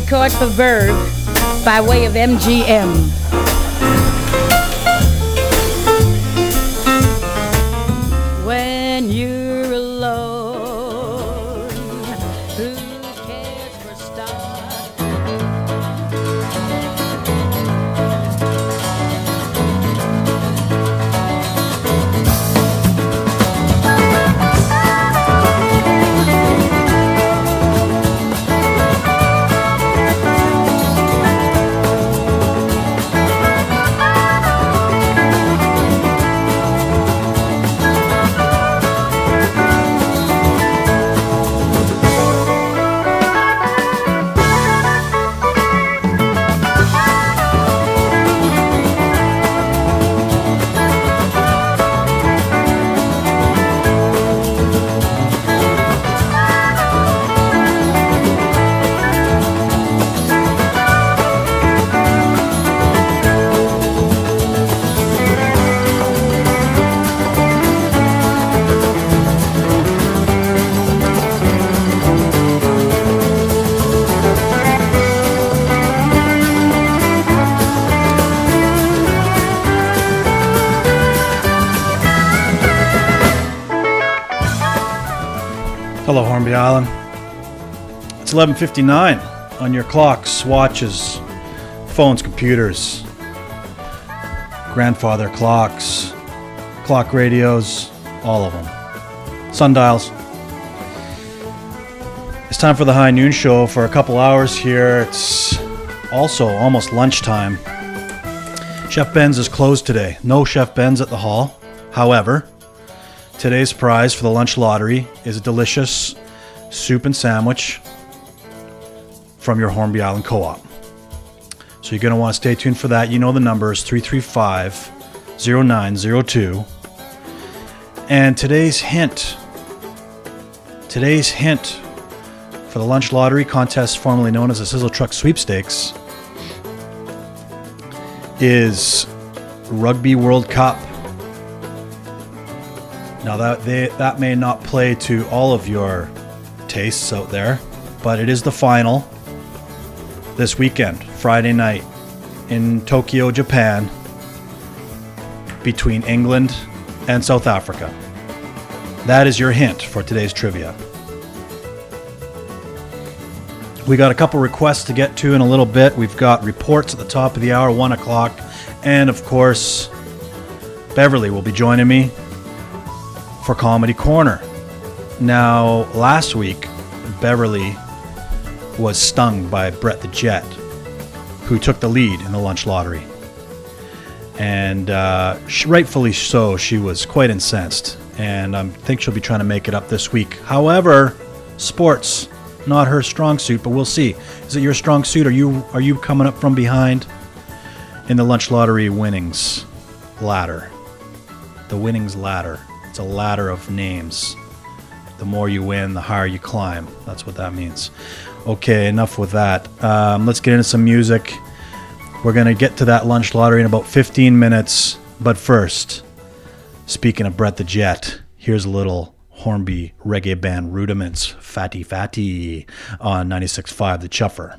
record for Verve by way of MGM. Island. It's 11:59 on your clocks, watches, phones, computers, grandfather clocks, clock radios, all of them, sundials. It's time for the High Noon Show for a couple hours here. It's also almost lunchtime. Chef Ben's is closed today. No Chef Ben's at the hall. However, Today's prize for the lunch lottery is a delicious soup and sandwich from your Hornby Island Co op. So you're going to want to stay tuned for that. You know the number is 335 0902. And today's hint today's hint for the lunch lottery contest, formerly known as the Sizzle Truck Sweepstakes, is Rugby World Cup now that they, that may not play to all of your tastes out there, but it is the final this weekend, Friday night in Tokyo, Japan, between England and South Africa. That is your hint for today's trivia. We got a couple requests to get to in a little bit. We've got reports at the top of the hour, 1 o'clock, and of course, Beverly will be joining me for Comedy Corner. Now, last week, Beverly was stung by Brett the Jet, who took the lead in the lunch lottery. And uh, she, rightfully so, she was quite incensed. And I think she'll be trying to make it up this week. However, sports, not her strong suit, but we'll see. Is it your strong suit? Are you are you coming up from behind in the lunch lottery winnings ladder? The winnings ladder. It's a ladder of names. The more you win, the higher you climb. That's what that means. Okay, enough with that. Um, let's get into some music. We're going to get to that lunch lottery in about 15 minutes. But first, speaking of Brett the Jet, here's a little Hornby reggae band Rudiments, Fatty Fatty, on 96.5 The Chuffer.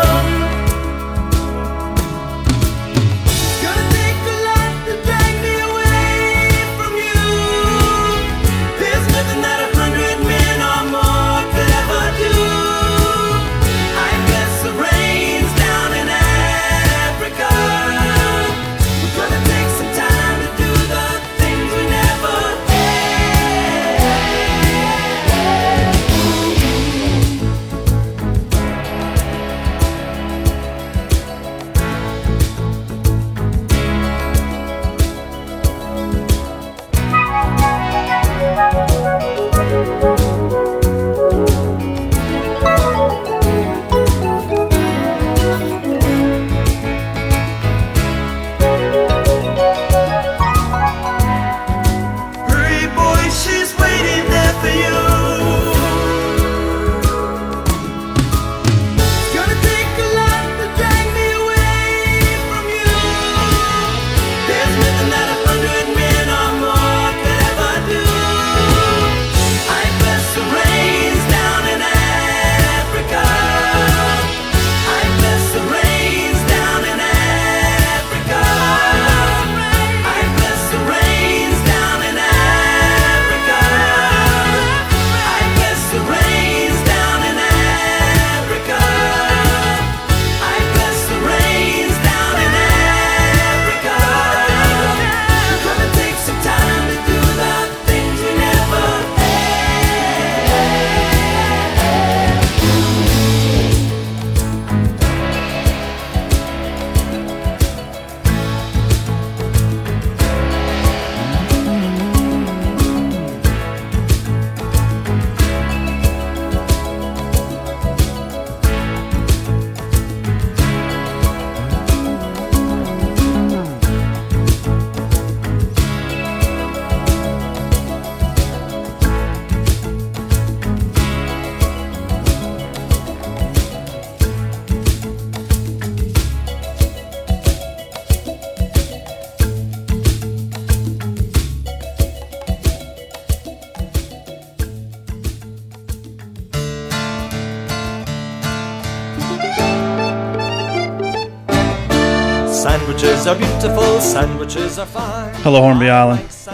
Sandwiches are fine. Hello, Hornby Island. It's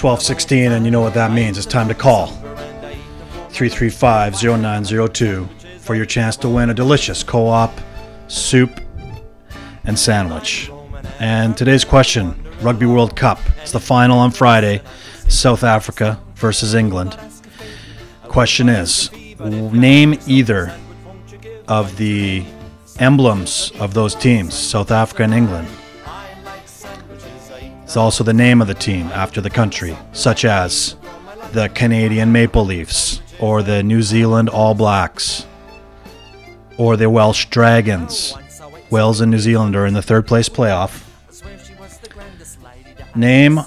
1216, and you know what that means. It's time to call 335 0902 for your chance to win a delicious co op soup and sandwich. And today's question Rugby World Cup. It's the final on Friday South Africa versus England. Question is name either of the emblems of those teams, South Africa and England. It's also the name of the team after the country, such as the Canadian Maple Leafs, or the New Zealand All Blacks, or the Welsh Dragons. Wales and New Zealand are in the third place playoff. Name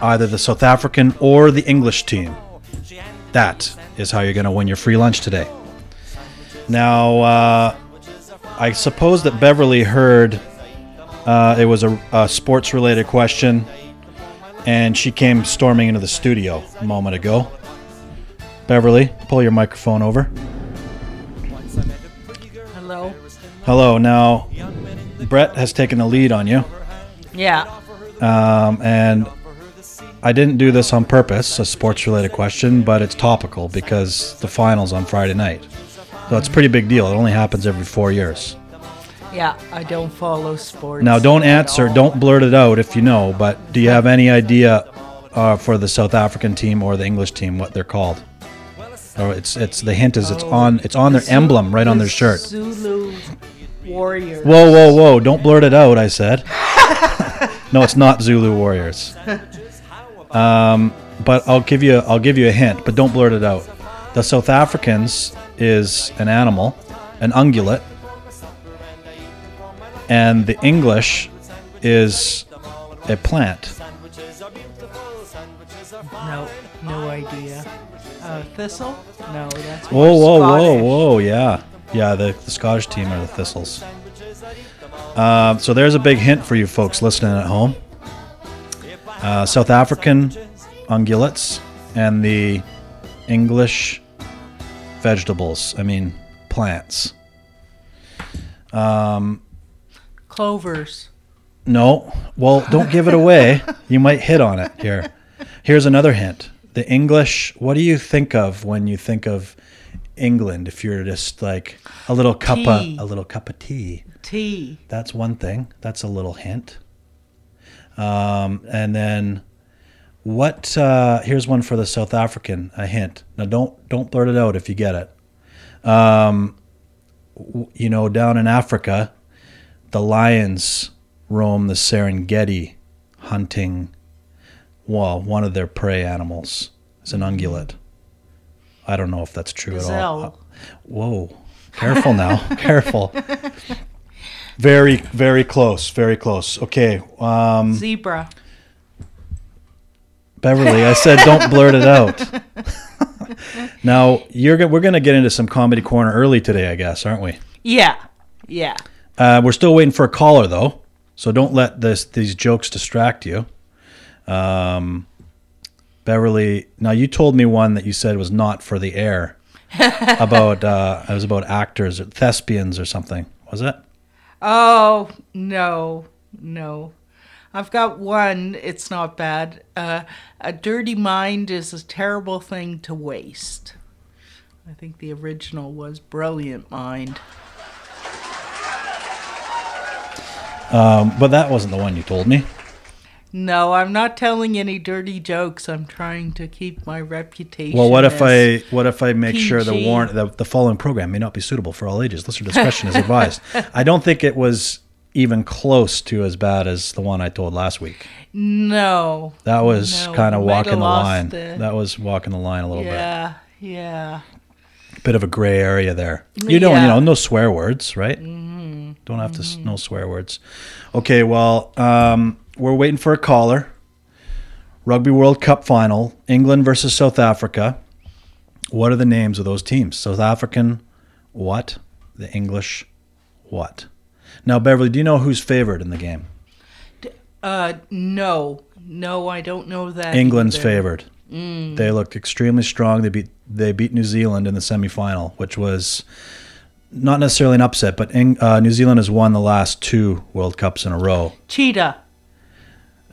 either the South African or the English team. That is how you're going to win your free lunch today. Now, uh, I suppose that Beverly heard uh, it was a, a sports related question, and she came storming into the studio a moment ago. Beverly, pull your microphone over. Hello. Hello. Now, Brett has taken the lead on you, Yeah. um, and I didn't do this on purpose, a sports related question, but it's topical because the finals on Friday night. So it's a pretty big deal. It only happens every four years. Yeah. I don't follow sports. Now, don't answer, don't blurt it out if you know, but do you have any idea uh, for the South African team or the English team what they're called? Or it's it's the hint is it's Oh, on it's on their the emblem right on their shirt. Zulu Warriors. Whoa, whoa, whoa! Don't blurt it out. I said. no, it's not Zulu Warriors. Um, but I'll give you I'll give you a hint, but don't blurt it out. The South Africans is an animal, an ungulate, and the English is a plant. No, no idea. Uh, thistle? No, that's Whoa, whoa, whoa, Scottish. whoa! Yeah, yeah. The, the Scottish team are the Thistles. Um, so there's a big hint for you folks listening at home. Uh, South African ungulates and the English vegetables. I mean plants. Clovers. No, well, don't give it away. You might hit on it here. Here's another hint. The English. What do you think of when you think of England? If you're just like a little cup of a little cup of tea. Tea. That's one thing. That's a little hint. Um, and then what? Uh, here's one for the South African. A hint. Now don't don't blurt it out if you get it. Um, you know, down in Africa, the lions roam the Serengeti, hunting. Well, one of their prey animals is an ungulate. I don't know if that's true at all. Gazelle. Whoa. Careful now. Careful. Very, very close. Very close. Okay. Um, Zebra. Beverly, I said don't blurt it out. now you're we're going to get into some comedy corner early today, I guess, aren't we? Yeah. Yeah. Uh, we're still waiting for a caller though, so don't let this these jokes distract you. Um, Beverly, now you told me one that you said was not for the air about uh, it was about actors or thespians or something. Was it? Oh, no. No. I've got one. It's not bad. Uh, a dirty mind is a terrible thing to waste. I think the original was brilliant mind. But that wasn't the one you told me. No, I'm not telling any dirty jokes. I'm trying to keep my reputation. Well, what if I what if I make sure the warrant the, the following program may not be suitable for all ages? Listener discretion is advised. I don't think it was even close to as bad as the one I told last week. No. That was No, kind of walking the line. the- That was walking the line a little bit. Yeah. Yeah. bit. Of a gray area there. You don't, you know, no swear words, right? Mm-hmm. Don't have to no swear words. Okay, well, um, we're waiting for a caller. Rugby World Cup final, England versus South Africa. What are the names of those teams? South African, what? The English, what? Now, Beverly, do you know who's favored in the game? Uh, no. No, I don't know that. England's either. favored. They look extremely strong. They beat they beat New Zealand in the semifinal, which was not necessarily an upset, but uh, New Zealand has won the last two World Cups in a row. Cheetah.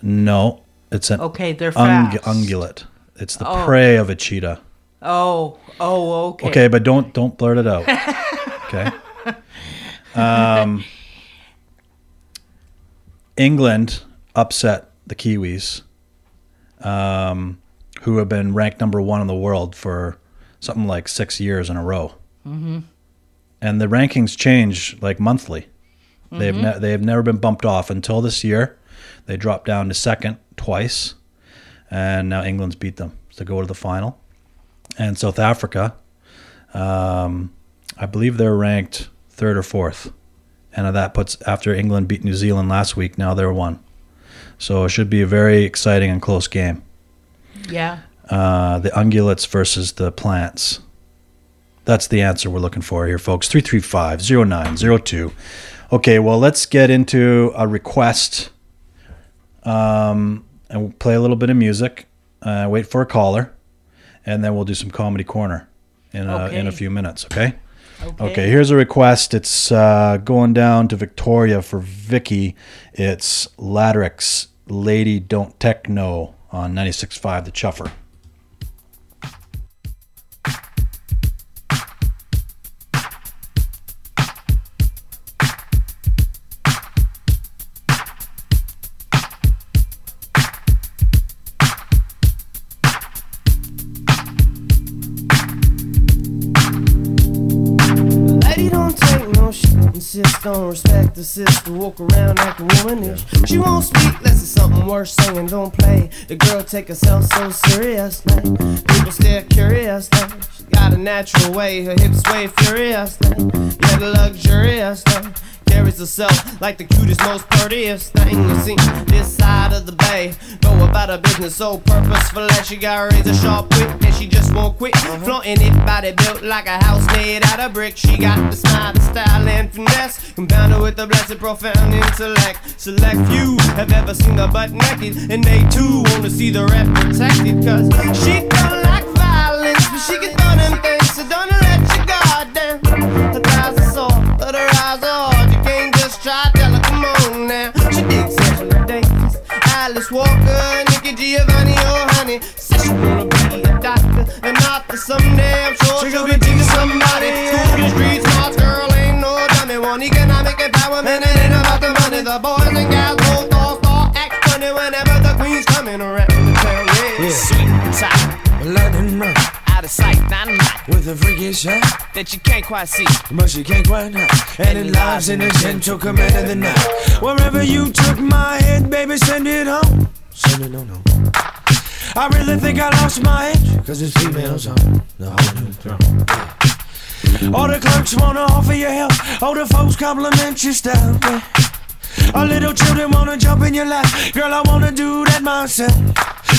No, it's an Okay, they're ung- fast. ungulate. It's the Oh. prey of a cheetah. Oh, oh, okay. Okay, but don't don't blurt it out. okay. Um, England upset the Kiwis, um, who have been ranked number one in the world for something like six years in a row. Mm-hmm. And the rankings change like monthly. They've ne- they have never been bumped off until this year. They dropped down to second twice, and now England's beat them to go to the final. And South Africa, um, I believe they're ranked third or fourth, and that puts after England beat New Zealand last week. Now they're one, so it should be a very exciting and close game. Yeah. Uh, the ungulates versus the plants. That's the answer we're looking for here, folks. 335 0902. Okay, well, let's get into a request um, and we'll play a little bit of music, uh, wait for a caller, and then we'll do some comedy corner in a, in a few minutes, okay? Okay. Okay, here's a request. It's uh, going down to Victoria for Vicky. It's Latyrx, Lady Don't Tek No on 96.5 The Chuffer. On respect the sister, walk around like acting womanish. She won't speak unless it's something worth saying, don't play. The girl take herself so serious, like, people stare curious, like, she got a natural way, her hips sway furious, like, yeah, luxurious, like, carries herself like the cutest, most prettiest thing you see this side of the bay. Go about her business so purposeful that she got razor sharp wit and she just won't quit. Uh-huh. Flaunting it, body built like a house made out of brick. She got the smile, the style, and finesse, compounded with the blessed, profound intellect. Select few have ever seen her butt naked, and they too wanna see the rep protected. Cause she don't like violence, but she can throw them things, so don't let your guard down. Her thighs are soft, but her eyes are hard. You can't just try, to tell her, come on now. She digs Angela Davis, Alice Walker, Nikki Giovanni, oh honey. Says she wanna be a doctor, and author someday. I'm sure she'll be teaching somebody. School the street smart girl ain't no dummy. One economic empowerment, and it ain't about the money. The boys and gals both all star act funny whenever the queen's coming around the town. Yeah, Sweet tight, out of sight, a with a freakish eye, that you can't quite see. but she can't quite hide. And it lies in the gentle command of the night. Wherever you took my head, baby, send it home. Send it on home. I really think I lost my edge, cause it's females on the whole throne. All the clerks wanna offer you help, all the folks compliment your style. Yeah. All little children wanna jump in your lap, girl, I wanna do that myself.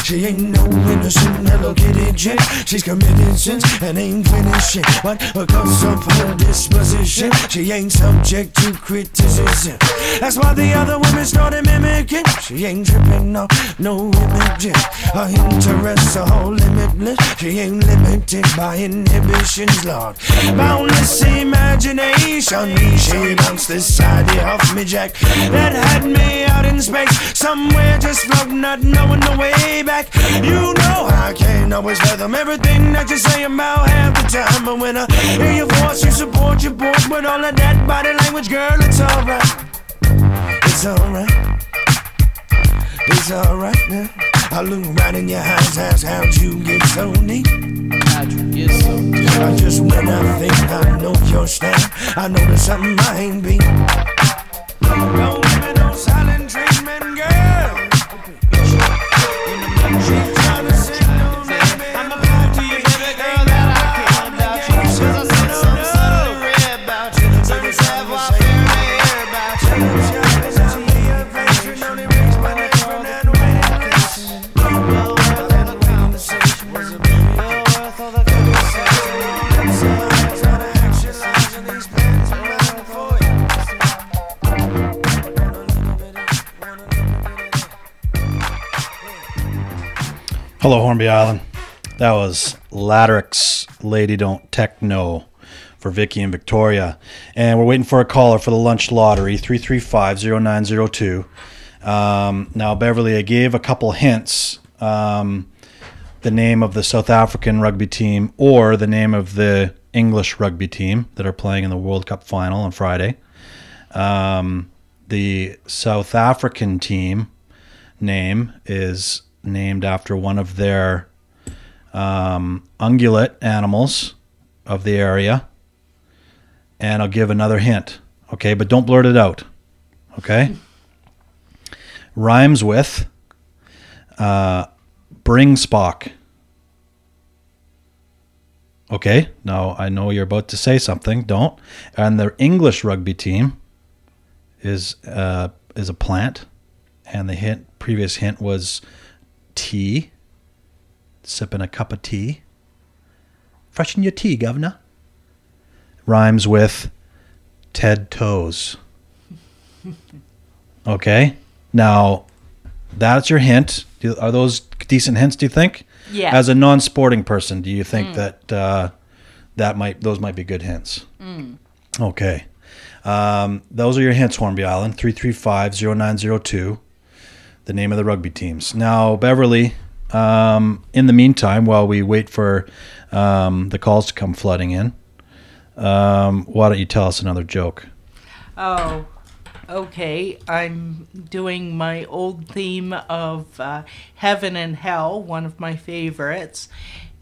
She ain't no innocent Kitty chick. She's committed sins and ain't finished. But because of her disposition, she ain't subject to criticism. That's why the other women started mimicking. She ain't tripping, no, no imaging. Her interests are all limitless. She ain't limited by inhibitions, Lord. Boundless imagination. She bounced this idea off me, Jack. That had me out in space, somewhere just floating, not knowing the way back. You know I can't always fathom everything that you say about half the time, but when I hear your voice, you support your board with all of that body language, girl. It's alright. It's alright. It's alright now. I look right in your eyes, ask how'd you get so neat? Patrick is so I just when I think I know your style, I know there's something I ain't be. Don't give me no silent treatment, girl. Hello, Hornby Island. That was Latyrx Lady Don't Tek No for Vicky and Victoria. And we're waiting for a caller for the lunch lottery, 335-0902. Um, now, Beverly, I gave a couple hints. Um, the name of the South African rugby team or the name of the English rugby team that are playing in the World Cup final on Friday. Um, the South African team name is named after one of their um, ungulate animals of the area. And I'll give another hint. Okay, but don't blurt it out. Okay? Rhymes with uh, bring Spock. Okay, now I know you're about to say something. Don't. And the English rugby team is uh, is a plant, and the hint previous hint was tea. Sipping a cup of tea. Freshen your tea, governor. Rhymes with Ted Toes. Okay, now that's your hint. Do, are those decent hints? Do you think? Yeah. As a non-sporting person, do you think that uh, that might those might be good hints? Okay. Um, those are your hints, Hornby Island. 335-0902. The name of the rugby teams. Now, Beverly, um, in the meantime, while we wait for um, the calls to come flooding in, um, why don't you tell us another joke? Oh, okay. I'm doing my old theme of uh, heaven and hell, one of my favorites,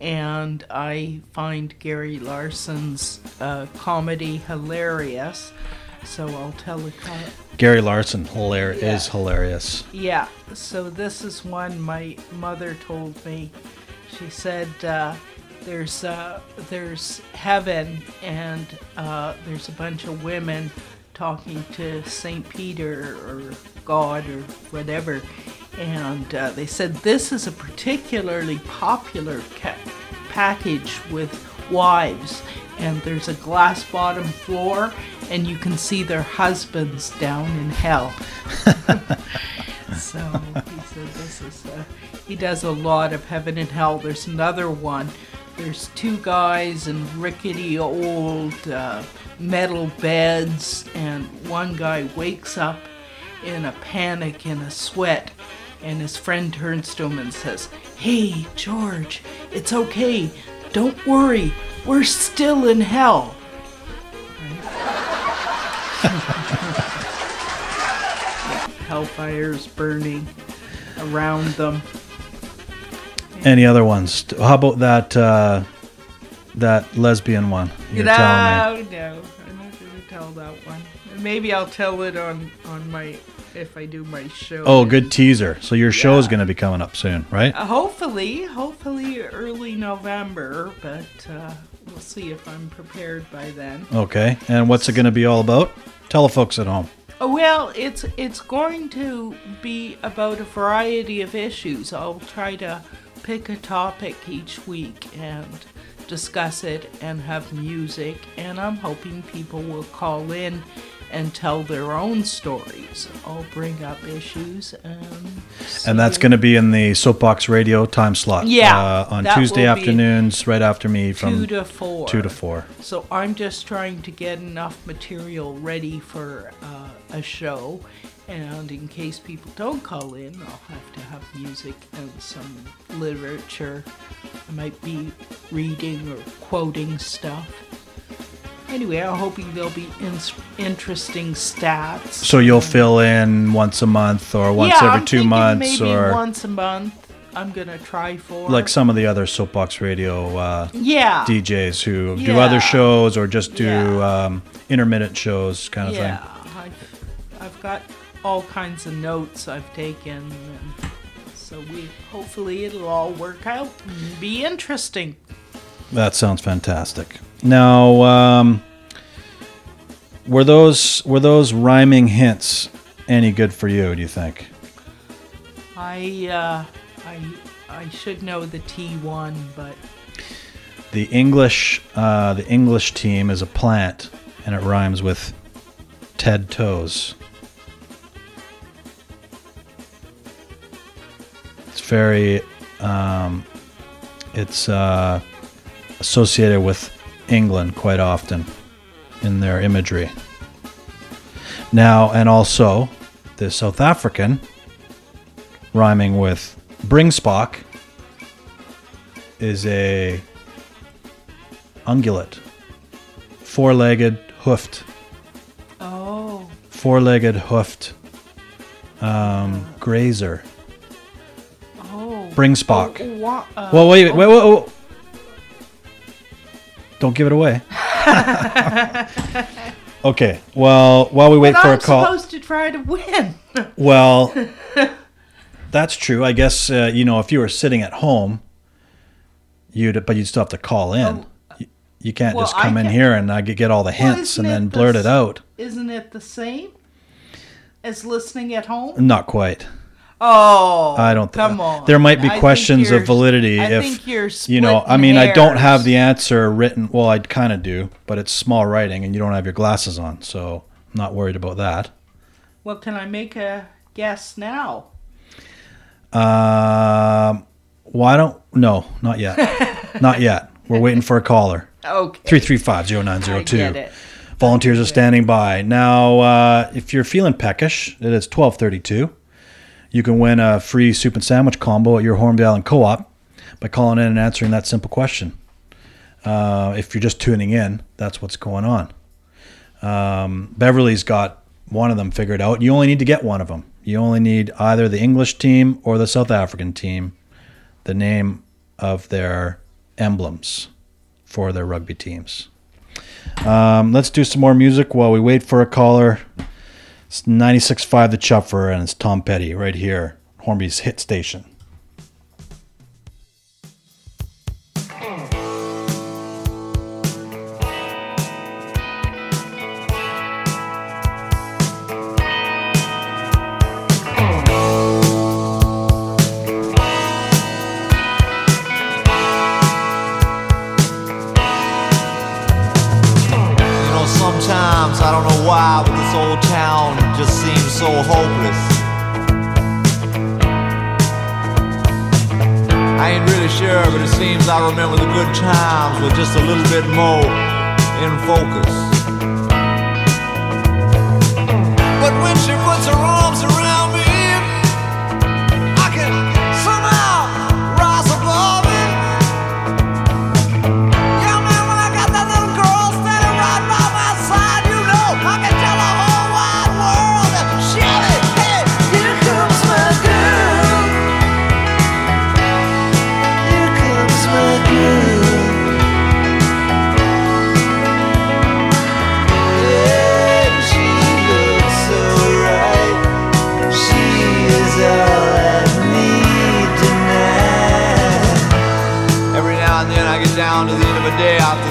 and I find Gary Larson's uh, comedy hilarious. So I'll tell a co- Gary Larson hilar- Yeah. is hilarious. Yeah, so this is one my mother told me. She said uh, there's uh, there's heaven and uh, there's a bunch of women talking to Saint Peter or God or whatever, and uh, they said this is a particularly popular ca- package with wives. And there's a glass bottom floor, and you can see their husbands down in hell. So he said this is uh, he does a lot of heaven and hell. There's another one. There's two guys in rickety old uh, metal beds, and one guy wakes up in a panic in a sweat, and his friend turns to him and says, "Hey, George, it's okay. Don't worry. We're still in hell." Hellfire's burning around them. Any other ones? How about that uh, that lesbian one you're no, telling me? no, I'm not going to tell that one. Maybe I'll tell it on on my if I do my show. Oh, good teaser. So your show's Yeah. going to be coming up soon, right? Uh, hopefully, hopefully early November, but uh, we'll see if I'm prepared by then. Okay. And what's it going to be all about? Tell the folks at home. Oh, well, it's it's going to be about a variety of issues. I'll try to pick a topic each week and discuss it and have music, and I'm hoping people will call in and tell their own stories. I'll bring up issues and And that's going to be in the Soapbox Radio time slot. Yeah, Uh, on Tuesday afternoons, right after me from two to four. two to four. So I'm just trying to get enough material ready for uh, a show, and in case people don't call in, I'll have to have music and some literature. I might be reading or quoting stuff. Anyway, I'm hoping there'll be ins interesting stats. So you'll fill in once a month or once yeah, every I'm two months maybe or once a month. I'm gonna try for like some of the other Soapbox Radio uh, yeah DJs who do other shows or just do Yeah. um, intermittent shows kind of yeah, thing. I've, I've got all kinds of notes I've taken, and so we hopefully it'll all work out and be interesting. That sounds fantastic. Now, um, were those were those rhyming hints any good for you? Do you think? I uh, I I should know the T one, but The English uh, the English team is a plant, and it rhymes with Ted Toes. It's very um, it's uh, associated with England quite often in their imagery. Now, and also the South African, rhyming with Bringspock, is a ungulate, four-legged, hoofed, Oh. four-legged, hoofed um, grazer. Oh. Bringspock. Oh, wa- uh, Well, wait, wait, wait, wait. Don't give it away. okay. Well, while we wait but for I'm a call. supposed to try to win. Well, that's true. I guess uh, you know if you were sitting at home, you'd but you'd still have to call in. you, you can't Oh. Well, just I come in can- here and I get all the hints isn't and then it blurt the it out. Isn't it the same as listening at home? Not quite. Oh, I don't. thi- come on. There might be I questions of validity I if think you're you know. I mean, I don't have the answer written. Well, I kind of do, but it's small writing, and you don't have your glasses on, so I'm not worried about that. Well, can I make a guess now? Um, why don't? No, not yet. not yet. We're waiting for a caller. Okay. Three three five zero nine zero two. Volunteers are standing by now. Uh, if you're feeling peckish, it is twelve thirty two. You can win a free soup and sandwich combo at your Hornby Island Co-op by calling in and answering that simple question. Uh, if you're just tuning in, that's what's going on. Um, Beverly's got one of them figured out. You only need to get one of them. You only need either the English team or the South African team, the name of their emblems for their rugby teams. Um, let's do some more music while we wait for a caller. It's 96.5 The Chuffer, and it's Tom Petty right here, Hornby's hit station. Just seems so hopeless. I ain't really sure, but it seems I remember the good times with just a little bit more in focus.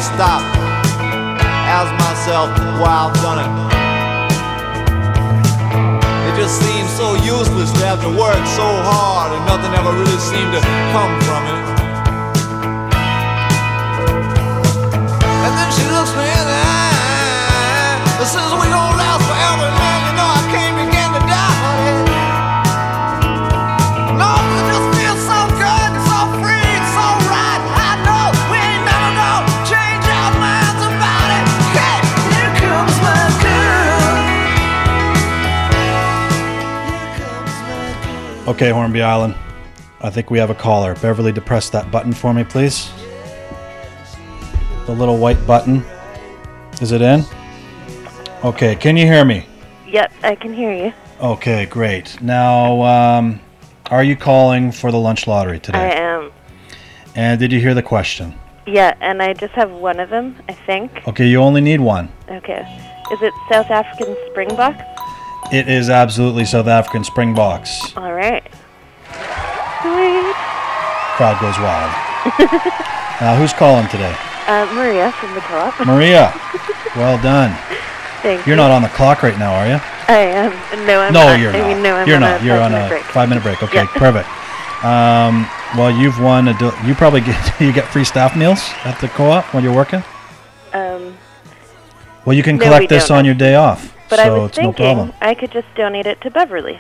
To stop, ask myself why I've done it. It just seems so useless to have to work so hard and nothing ever really seemed to come from it. And then she looks me in the eye and says we gon' Okay, Hornby Island. I think we have a caller. Beverly, depress that button for me, please. The little white button. Is it in? Okay, can you hear me? Yep, I can hear you. Okay, great. Now, um, are you calling for the lunch lottery today? I am. And did you hear the question? Yeah, and I just have one of them, I think. Okay, you only need one. Okay. Is it South African Springbok? It is absolutely South African Springboks. All right. Sweet. Crowd goes wild. uh, who's calling today? Uh, Maria from the co-op. Maria. Well done. Thank You're you. not on the clock right now, are you? I am. No, I'm no, not. you're I not. mean, no, I'm you're not. you're on a break. five minute break. Okay, Yeah. perfect. Um, well, you've won. A del- you probably get you get free staff meals at the co-op when you're working. Um, Well, you can No, collect this on your day off, but so I was it's no thinking problem. I could just donate it to Beverly.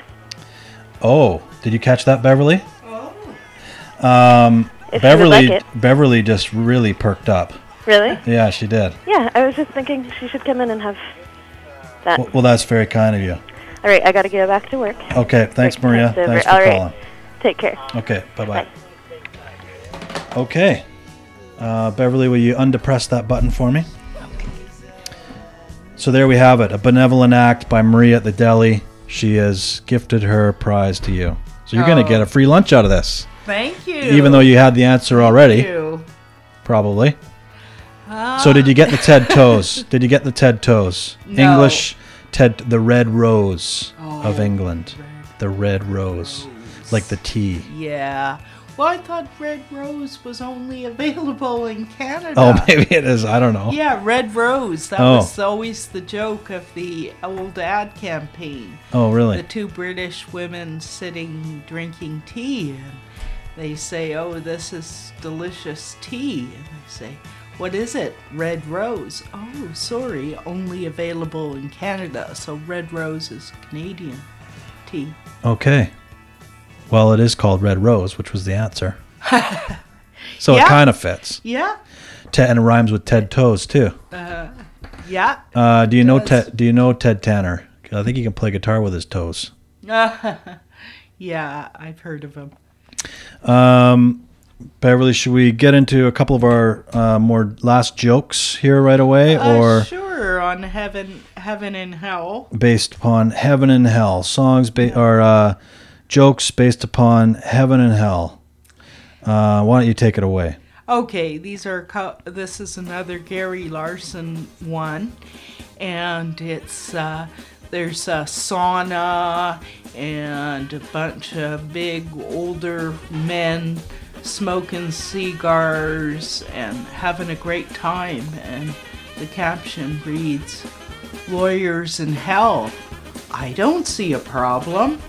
Oh, did you catch that, Beverly? Um, If Beverly, like. Beverly just really perked up Really? Yeah, she did. Yeah, I was just thinking she should come in and have that. Well, well that's very kind of you. All right, I got to go back to work. Okay, thanks, Break Maria. Thanks for All right. calling. Take care. Okay, bye bye. Okay. Uh, Beverly, will you undepress that button for me? So there we have it. A benevolent act by Maria at the deli. She has gifted her prize to you. So you're going Oh. to get a free lunch out of this. Thank you. Even though you had the answer already. you. Probably. Ah. so did you get the Ted Toes? did you get the Ted Toes? No. English Ted the Red Rose oh, of Oh, England. The Red Rose. Like the tea. Yeah. Well, I thought Red Rose was only available in Canada. Oh, maybe it is. I don't know. Yeah, Red Rose. That Oh. was always the joke of the old ad campaign. Oh, really? The two British women sitting drinking tea, and they say, "Oh, this is delicious tea," and they say, "What is it? Red Rose." Oh, sorry, only available in Canada. So Red Rose is Canadian tea. Okay. Well, it is called Red Rose, which was the answer. so it kind of fits. Yeah. Ted, and it rhymes with Ted Toes too. Uh, yeah. Uh, do you know. Ted? Do you know Ted Tanner? I think he can play guitar with his toes. yeah, I've heard of him. Um, Beverly, should we get into a couple of our uh, more last jokes here right away, Uh, or sure, on heaven, heaven and hell. based upon heaven and hell songs, ba- or uh, jokes based upon heaven and hell? Uh, why don't you take it away? Okay, these are co- this is another Gary Larson one, and it's uh, there's a sauna and a bunch of big older men smoking cigars and having a great time, and the caption reads, "Lawyers in hell." I don't see a problem.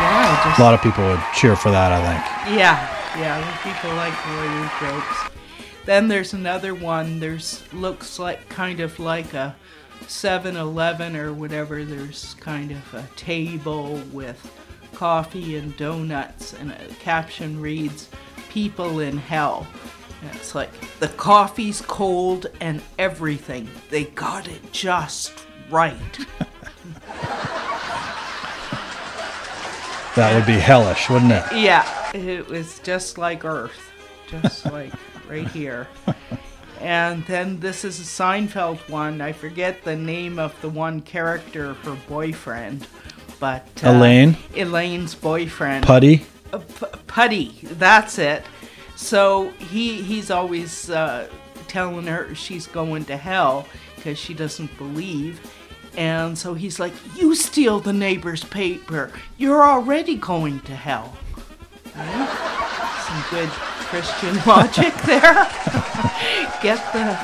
Yeah, just A lot of people would cheer for that. I think. yeah, yeah, people like lawyer jokes. Then there's another one. There's looks like kind of like a 7-Eleven or whatever. There's kind of a table with coffee and donuts, and a caption reads, "People in hell." And it's like the coffee's cold and everything. They got it just right. That would be hellish, wouldn't it? Yeah, it was just like Earth, just like right here. And then this is a Seinfeld one. I forget the name of the one character, her boyfriend, but uh, Elaine? Elaine's boyfriend, Puddy. Uh, P- Puddy. That's it. So he he's always uh, telling her she's going to hell because she doesn't believe. And so he's like, You steal the neighbor's paper. You're already going to hell. Right? Some good Christian logic there. get the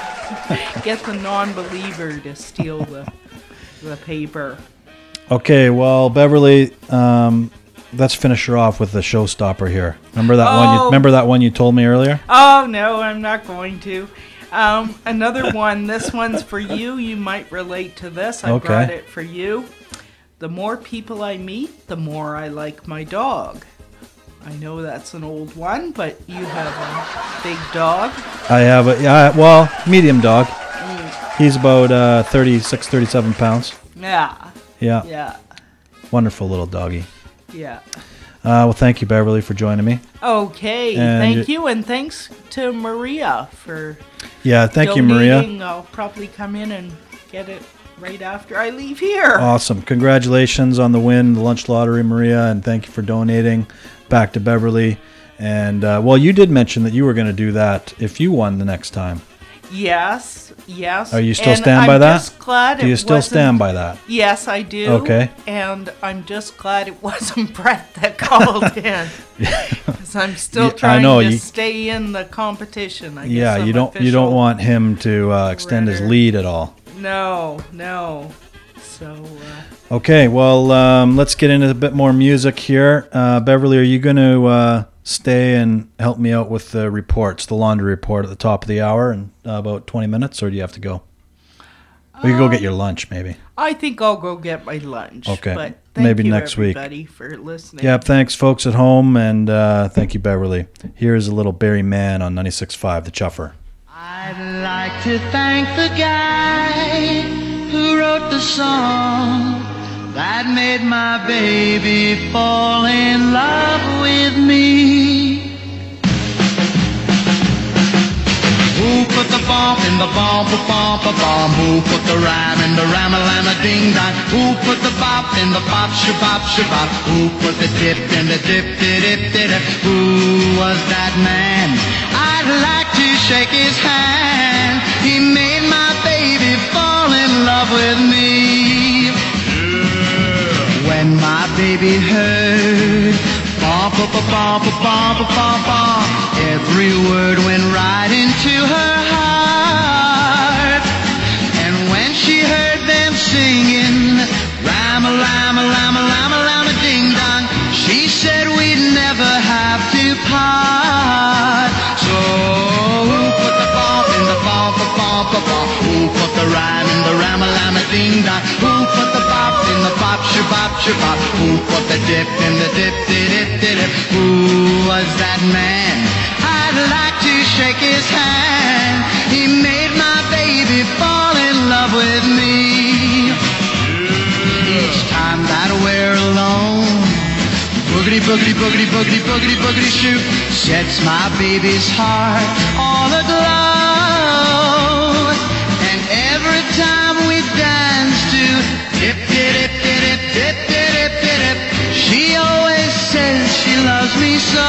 get the non-believer to steal the the paper. Okay, well, Beverly, um, let's finish her off with the showstopper here. Remember that one? You, Oh. remember that one you told me earlier? Oh no, I'm not going to. Um, another one. This one's for you. You might relate to this. I Okay. brought it for you. The more people I meet, the more I like my dog. I know that's an old one, but you have a big dog. I have a yeah, well, medium dog. Mm. He's about uh, 36, 37 pounds. Yeah. Yeah. Yeah. Wonderful little doggy. Yeah. Uh, well, thank you, Beverly, for joining me. Okay. And thank you- and thanks to Maria for. Yeah, thank you, Maria. I'll probably come in and get it right after I leave here. Awesome. Congratulations on the win, the lunch lottery, Maria, and thank you for donating back to Beverly. And uh, well, you did mention that you were going to do that if you won the next time. Yes, yes. Are you still And stand I'm by that? Just glad Do you still stand by that? Yes, I do. Okay. And I'm just glad it wasn't Brett that called in. Because I'm still Yeah, I trying know, to you- stay in the competition. I yeah, I'm you don't you don't want him to uh, extend his lead at all. No, no. So, uh, Okay, well, um, let's get into a bit more music here. Uh, Beverly, are you going to uh, stay and help me out with the reports, the laundry report at the top of the hour in uh, about 20 minutes, or do you have to go? We could go get your lunch, maybe. I think I'll go get my lunch. Okay. But thank Maybe you, next week. everybody, for listening. Yeah, thanks, folks at home, and uh, thank you, Beverly. Here's a little Barry Mann on 96.5, The Chuffer. I'd like to thank the guy who wrote the song that made my baby fall in love with me. Who put the bomb in the bomb, ba bomb, ba bomb? Who put the rhyme in the rhyme, a lama ding dong? Who put the bop in the bop, shabop, shabop? Who put the dip in the dip, dip, dip, dip? Who was that man? I'd like to shake his hand. He made my baby fall in love with me. My baby heard bum, bum, bum, bum, bum, bum, bum, bum, every word went right into her heart. And when she heard them singing, Rama, Lama, Lama, Lama, Lama, Ding Dong, she said we'd never have to part. So who put the bump in the bump, bump, bump, bump, bump? Who put the rhyme in the Rama, Ding Dong? Who put the bop in the bop, shabop, shabop? Who put the dip in the dip, dip, dip, dip, dip? Who was that man? I'd like to shake his hand. He made my baby fall in love with me. Each time that we're alone, boogity, boogity, boogity, boogity, boogity, boogity, shoot, sets my baby's heart all aglow. And every time says she loves me so.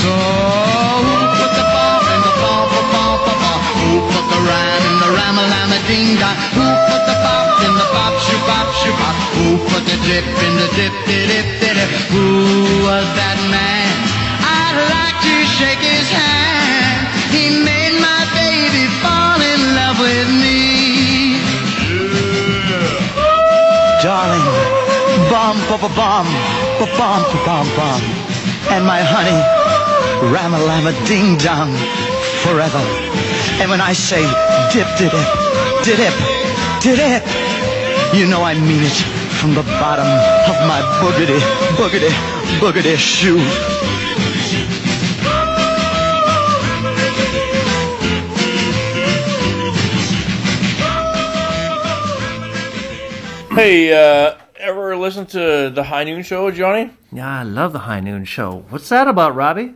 So who put the bump in the bump, bump, bump, bump? Who put the rhyme in the rhyme, a lama, ding dong? Who put the bop in the bop, shoot, bop, shoot, bop? Who put the dip in the dip, dip, dip, dip, dip? Who was that man? I'd like to shake his hand. He made my baby fall in love with me. Yeah. Darling, bum, bum, bum, bum, bum, bum, bum, bum. And my honey, lama ding dong, forever. And when I say dip, dip, dip, dip, dip, you know I mean it from the bottom of my boogity, boogity, boogity shoe. Hey, uh, listen to the High Noon Show, Johnny? Yeah, I love the High Noon Show. What's that about, Robbie?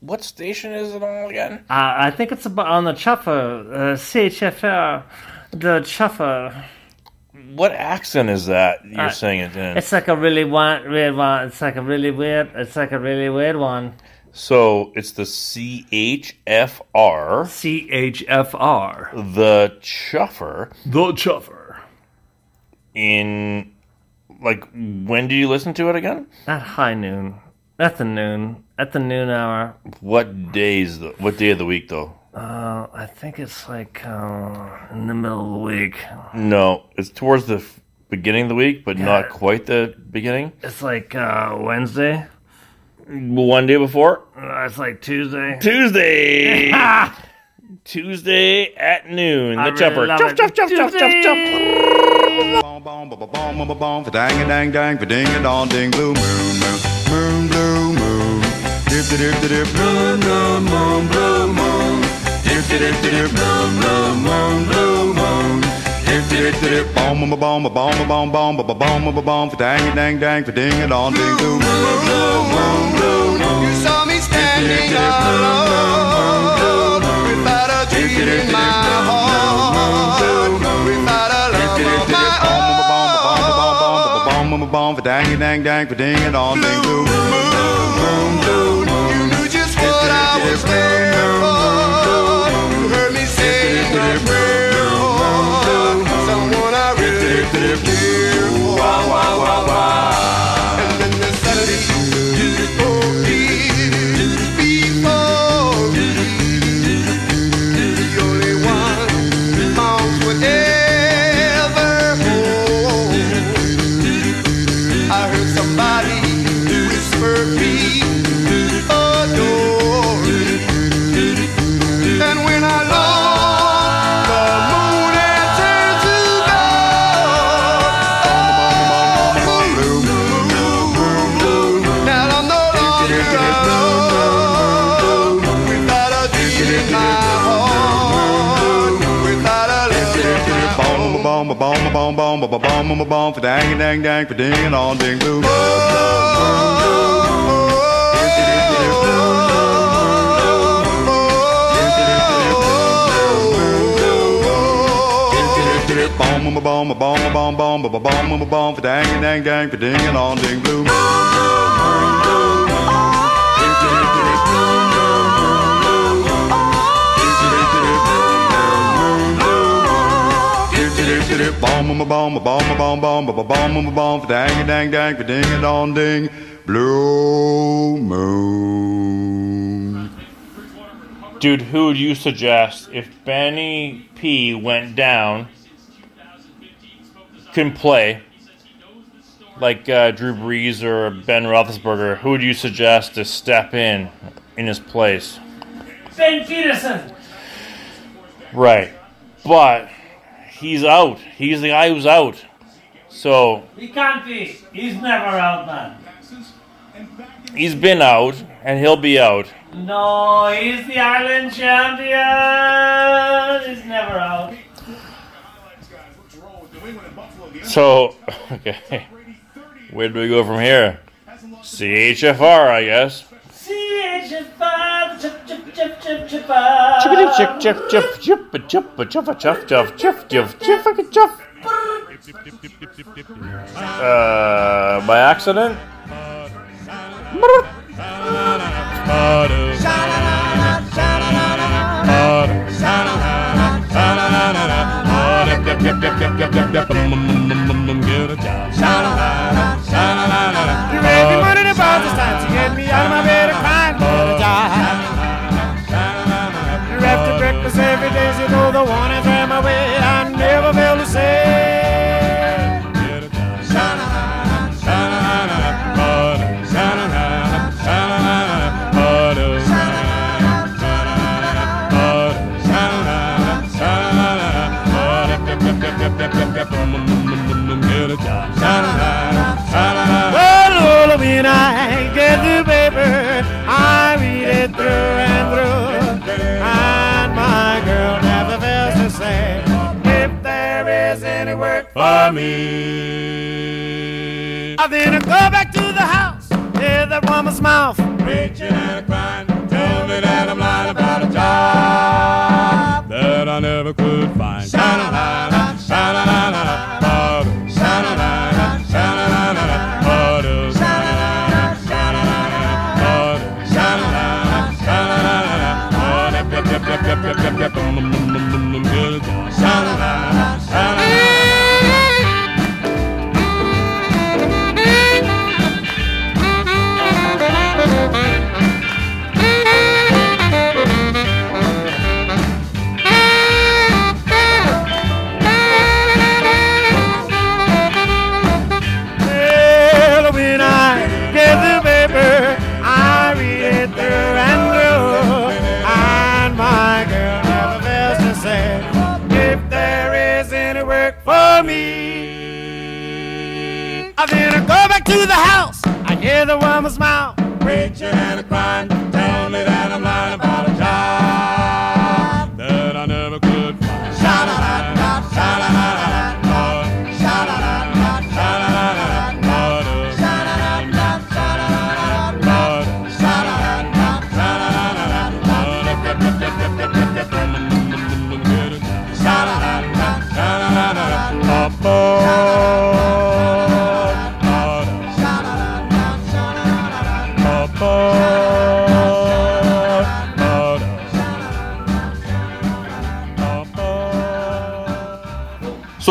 What station is it on again? Uh, I think it's about on the Chuffer, uh, CHFR, the Chuffer. What accent is that you're Uh, saying it in? It's like a really one, weird one. It's like a really weird. It's like a really weird one. So it's the CHFR. CHFR. The Chuffer. The Chuffer. In, like, when do you listen to it again? At high noon. At the noon. At the noon hour. What days? The, what day of the week though? Uh, I think it's like uh, in the middle of the week. No, it's towards the f- beginning of the week, but Yeah. not quite the beginning. It's like uh, Wednesday. One day before. Uh, it's like Tuesday. Tuesday. Tuesday at noon. I The really chopper. love Chuff, it. Chuff, chuff, chuff, chuff, chuff. For dang a dang dang, for ding a dong ding blue moon moon moon blue moon. Dip dip dip dip blue moon moon blue moon. Dip dip dip dip blue moon moon blue moon. Dip dip dip dip bomb bomb bomb bomb bomb bomb bomb bomb bomb bomb for dang a dang dang, for ding a dong ding blue moon blue moon blue moon. You saw me standing alone without a dream in my heart, Bomb for dang a dang dang, for ding a dong ding blue moon moon blue moon. You knew just what I was there for. You heard me say my prayer for someone I really ba bom ba bom for dang dang dang for ding and all ding boom. Bom bom bom bom bom bom bom bom bom bom bom for dang dang dang for ding and all ding boom. Bom bom bom bom bom bom bom bom bom bom bom for dang dang dang ding all ding blue moon. Dude, who would you suggest if Benny P went down, couldn't play, like uh, Drew Brees or Ben Roethlisberger? Who would you suggest to step in in his place? Ben Peterson. Right, but he's out. He's the guy who's out. So He can't be. He's never out, man. he's been out, and he'll be out. No, he's the island champion. He's never out. So okay, where do we go from here? CHFR, I guess. CHFR, chip, chip, chip, chip, chip, Chickadee chick chick chip chip a chip a chuff a chuff chuff chuff chuff chuff a chuff. Uh, by accident. You raise me money to buy this time to get me out of my bed for me. I then I go back to the house, hear that woman's mouth, preaching and crying, tell me that I'm lying about a job that I never could find. Sha-la-la-la, sha-la-la-la, bottle, sha-la-la-la, sha-la-la-la, bottle, sha-la-la-la, sha-la-la-la, bottle, and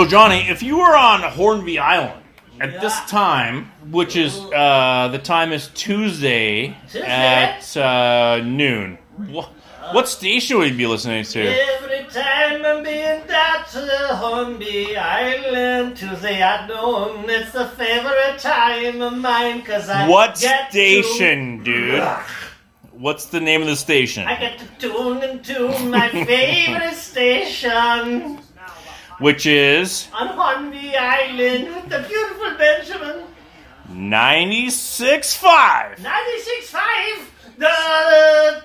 So Johnny, if you were on Hornby Island at this time, which is uh, the time is Tuesday at uh, noon, wh- what station would you be listening to? Every time I'm being down to the Hornby Island, Tuesday at noon, it's the favorite time of mine, cause I What get station, dude? What's the name of the station? I get to tune into my favorite station Which is on the Island with the beautiful Benjamin. 96.5 96.5, the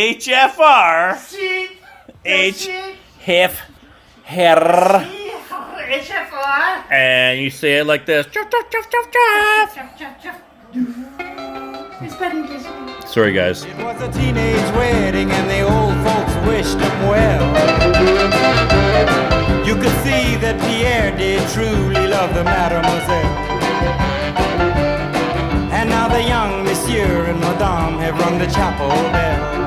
CHFR C H Hef Her HFR. and you say it like this. Chuff, chuff, chuff, chuff, chuff. Sorry, guys. It was a teenage wedding and the old folks wished him well. You could see that Pierre did truly love the mademoiselle. And now the young monsieur and madame have rung the chapel bell.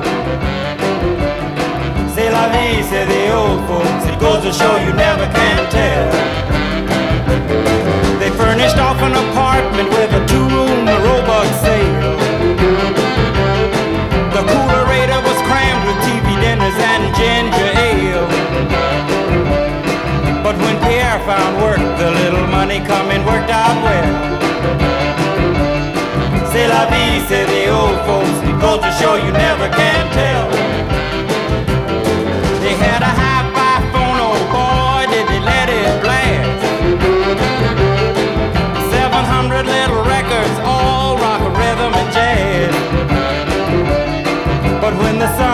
C'est la vie, say the old folks. It goes to show you never can tell. They furnished off an apartment with a two-room Roebuck sale. And ginger ale. But when Pierre found work, the little money coming worked out well. C'est la vie, say the old folks. Goes to show you never can tell. They had a phone, oh boy, did they let it blast. 700 little records, all rock, rhythm, and jazz. But when the sun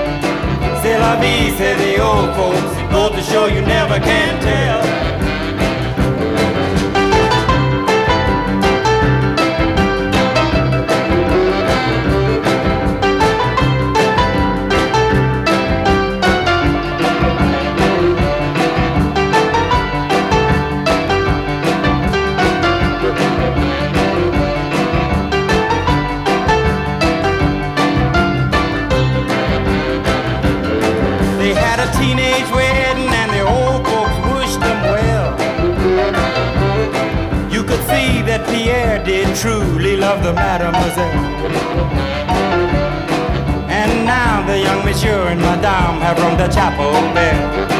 Vie, say the old folks. Goes to show you never can tell. Pierre did truly love the mademoiselle. And now the young monsieur and madame have rung the chapel bell.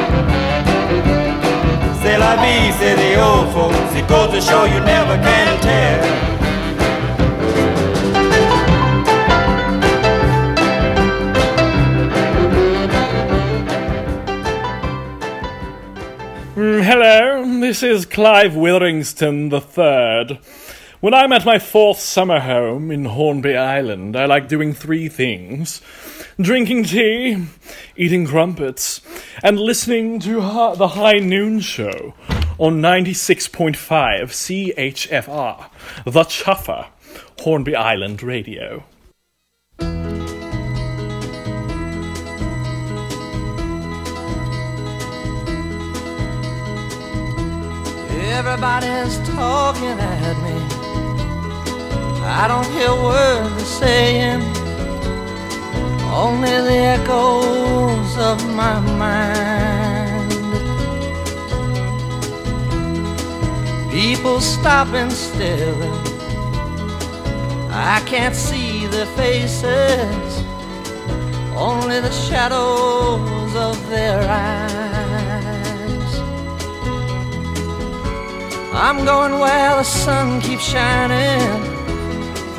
C'est la vie, say the old folks. It goes to show you never can tell. Mm, hello, this is Clive Witherington III. When I'm at my fourth summer home in Hornby Island, I like doing three things drinking tea, eating crumpets, and listening to the High Noon Show on 96.5 CHFR, The Chuffer, Hornby Island Radio. Everybody's talking at me. I don't hear words they're saying, only the echoes of my mind. People stop and staring. I can't see their faces, only the shadows of their eyes. I'm going where the sun keeps shining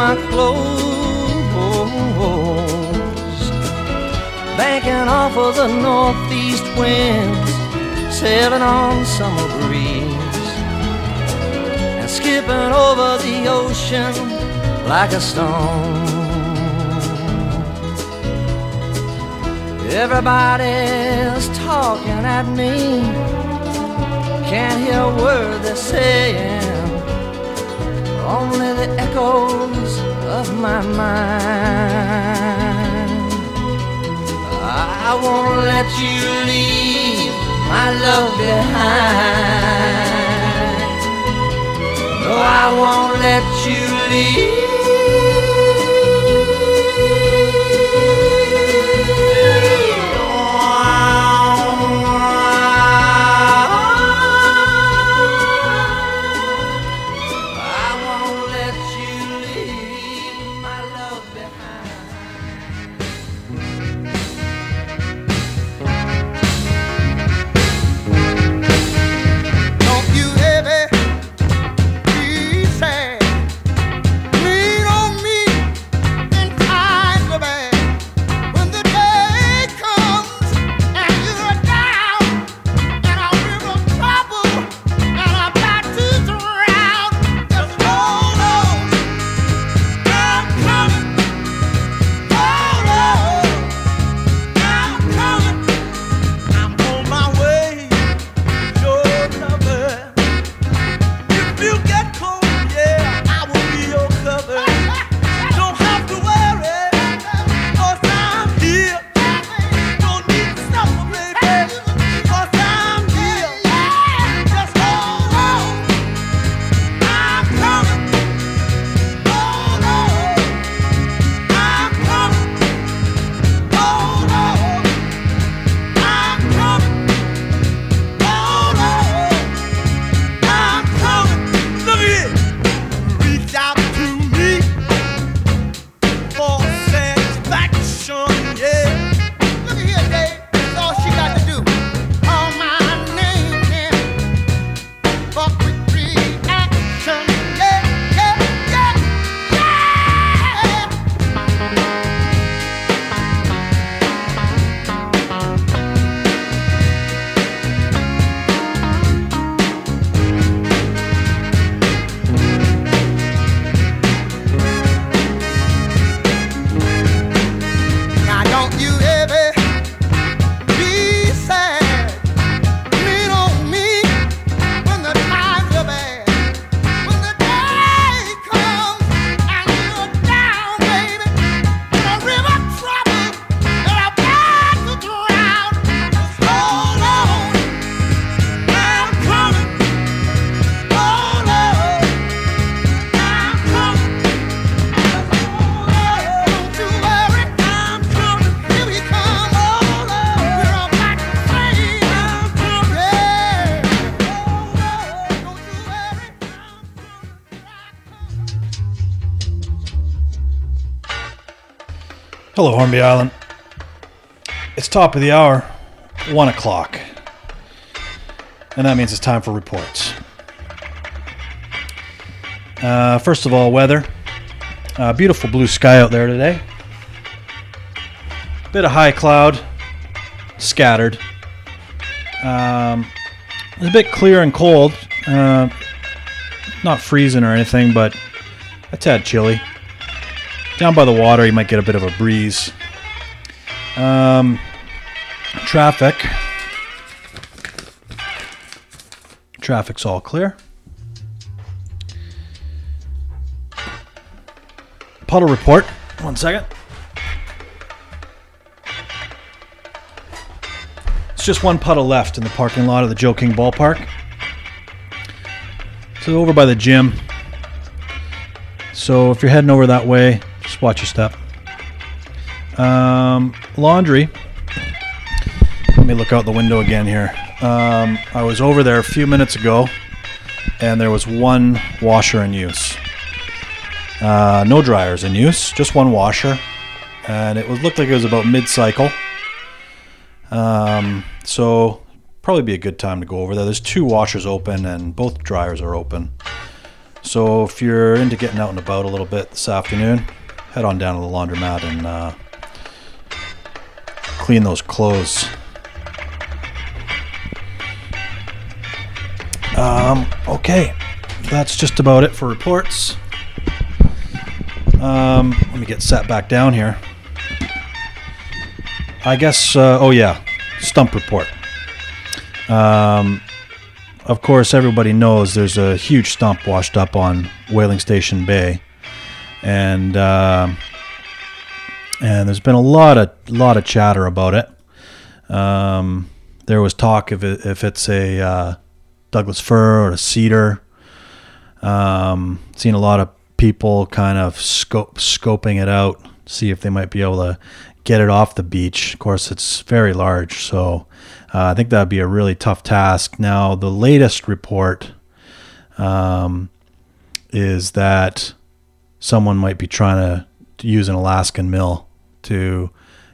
my clothes. Banking off of the northeast winds, sailing on summer breeze, and skipping over the ocean like a stone. Everybody's talking at me. Can't hear a word they're saying. Only the echoes of my mind. I won't let you leave my love behind. No, I won't let you leave. Hello, Hornby Island. It's top of the hour, one o'clock. And that means it's time for reports. Uh, first of all, weather. Uh, beautiful blue sky out there today. Bit of high cloud, scattered. Um, it's a bit clear and cold. Uh, not freezing or anything, but a tad chilly. Down by the water, you might get a bit of a breeze. Um, traffic. Traffic's all clear. Puddle report. One second. It's just one puddle left in the parking lot of the Joe King Ballpark. So over by the gym. So if you're heading over that way, just watch your step. Um, laundry. Let me look out the window again here. Um, I was over there a few minutes ago, and there was one washer in use. Uh, no dryers in use, just one washer, and it was looked like it was about mid-cycle. Um, so probably be a good time to go over there. There's two washers open, and both dryers are open. So if you're into getting out and about a little bit this afternoon, head on down to the laundromat and uh, clean those clothes. Um, okay, that's just about it for reports. Um, let me get set back down here. I guess. Uh, oh yeah, stump report. Um, of course, everybody knows there's a huge stump washed up on Whaling Station Bay, and uh, and there's been a lot of lot of chatter about it. Um, there was talk if it, if it's a uh, Douglas fir or a cedar. Um, seen a lot of people kind of scope scoping it out, see if they might be able to get it off the beach. Of course, it's very large, so uh, I think that'd be a really tough task. Now, the latest report um, is that someone might be trying to, use an Alaskan mill to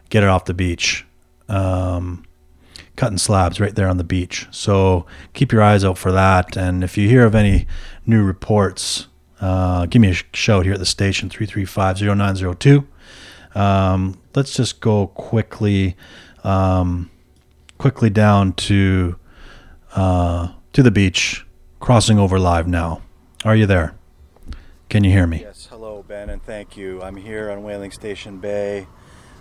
get it off the beach. Um, cutting slabs right there on the beach. So keep your eyes out for that. And if you hear of any new reports, uh, give me a shout here at the station 335-0902. Um, let's just go quickly, um, quickly down to uh, to the beach, crossing over live now. Are you there? Can you hear me? Yes, Ben, and thank you. I'm here on Whaling Station Bay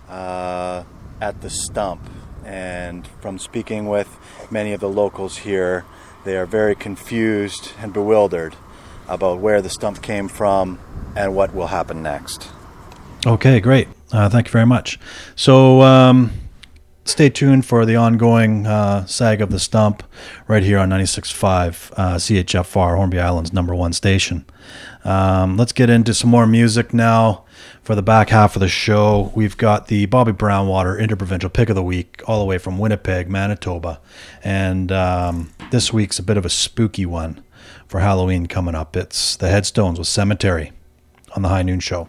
uh, at the stump. And from speaking with many of the locals here, they are very confused and bewildered about where the stump came from and what will happen next. Okay, great. Uh, thank you very much. So, um, stay tuned for the ongoing uh, sag of the stump right here on 96.5 uh, CHFR, Hornby Island's number one station. Um, let's get into some more music now. For the back half of the show, we've got the Bobby Brownwater Interprovincial Pick of the Week, all the way from Winnipeg, Manitoba. And um, this week's a bit of a spooky one for Halloween coming up. It's the Headstones with Cemetery on the High Noon Show.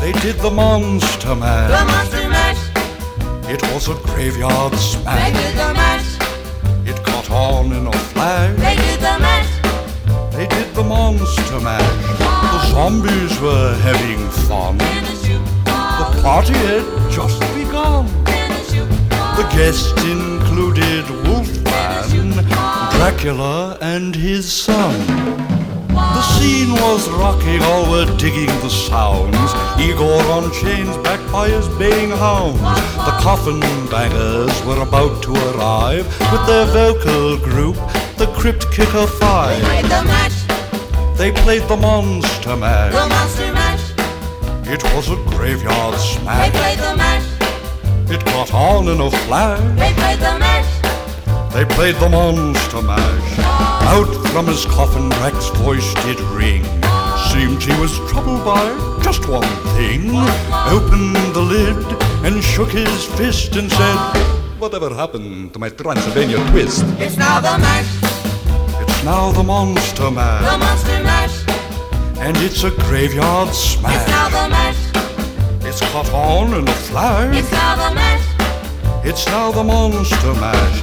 They did the monster Mash. the monster mash. It was a graveyard smash. They did the mash, It caught on in a flash they did the mash. They did the monster mash. The zombies were having fun. The party had just begun. The guests included Wolfman, Dracula, and his son. The scene was rocking, all were digging the sounds. Igor on chains, backed by his baying hounds. The coffin bangers were about to arrive with their vocal group, the Crypt Kicker Five. They played the mash, They played the monster the monster mash. It was a graveyard smash. They played the mash, It caught on in a flash. they played the mash. They played the monster mash. Oh. Out from his coffin, Drac's voice did ring. Seemed he was troubled by just one thing. Opened the lid and shook his fist and said, Whatever happened to my Transylvania twist? It's now the mash, It's now the monster mash. the monster mash. And it's a graveyard smash. It's now the mash, It's caught on in a flash. it's now the mash. It's now the Monster Mash.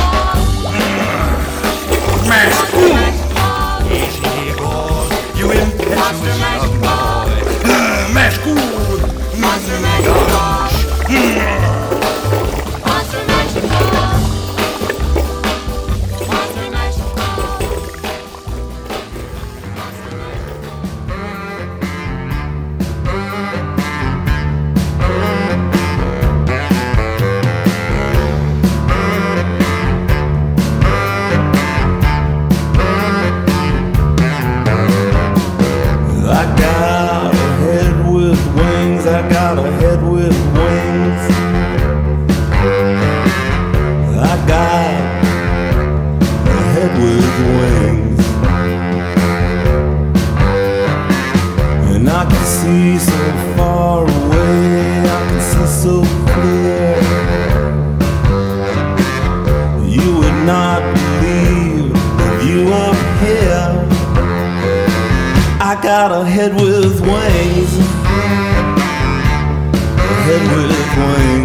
Mash. Easy, Igor. You impetuous young boy. So far away. I can see so clear. You would not believe here. I got a head with wings. A head with wings.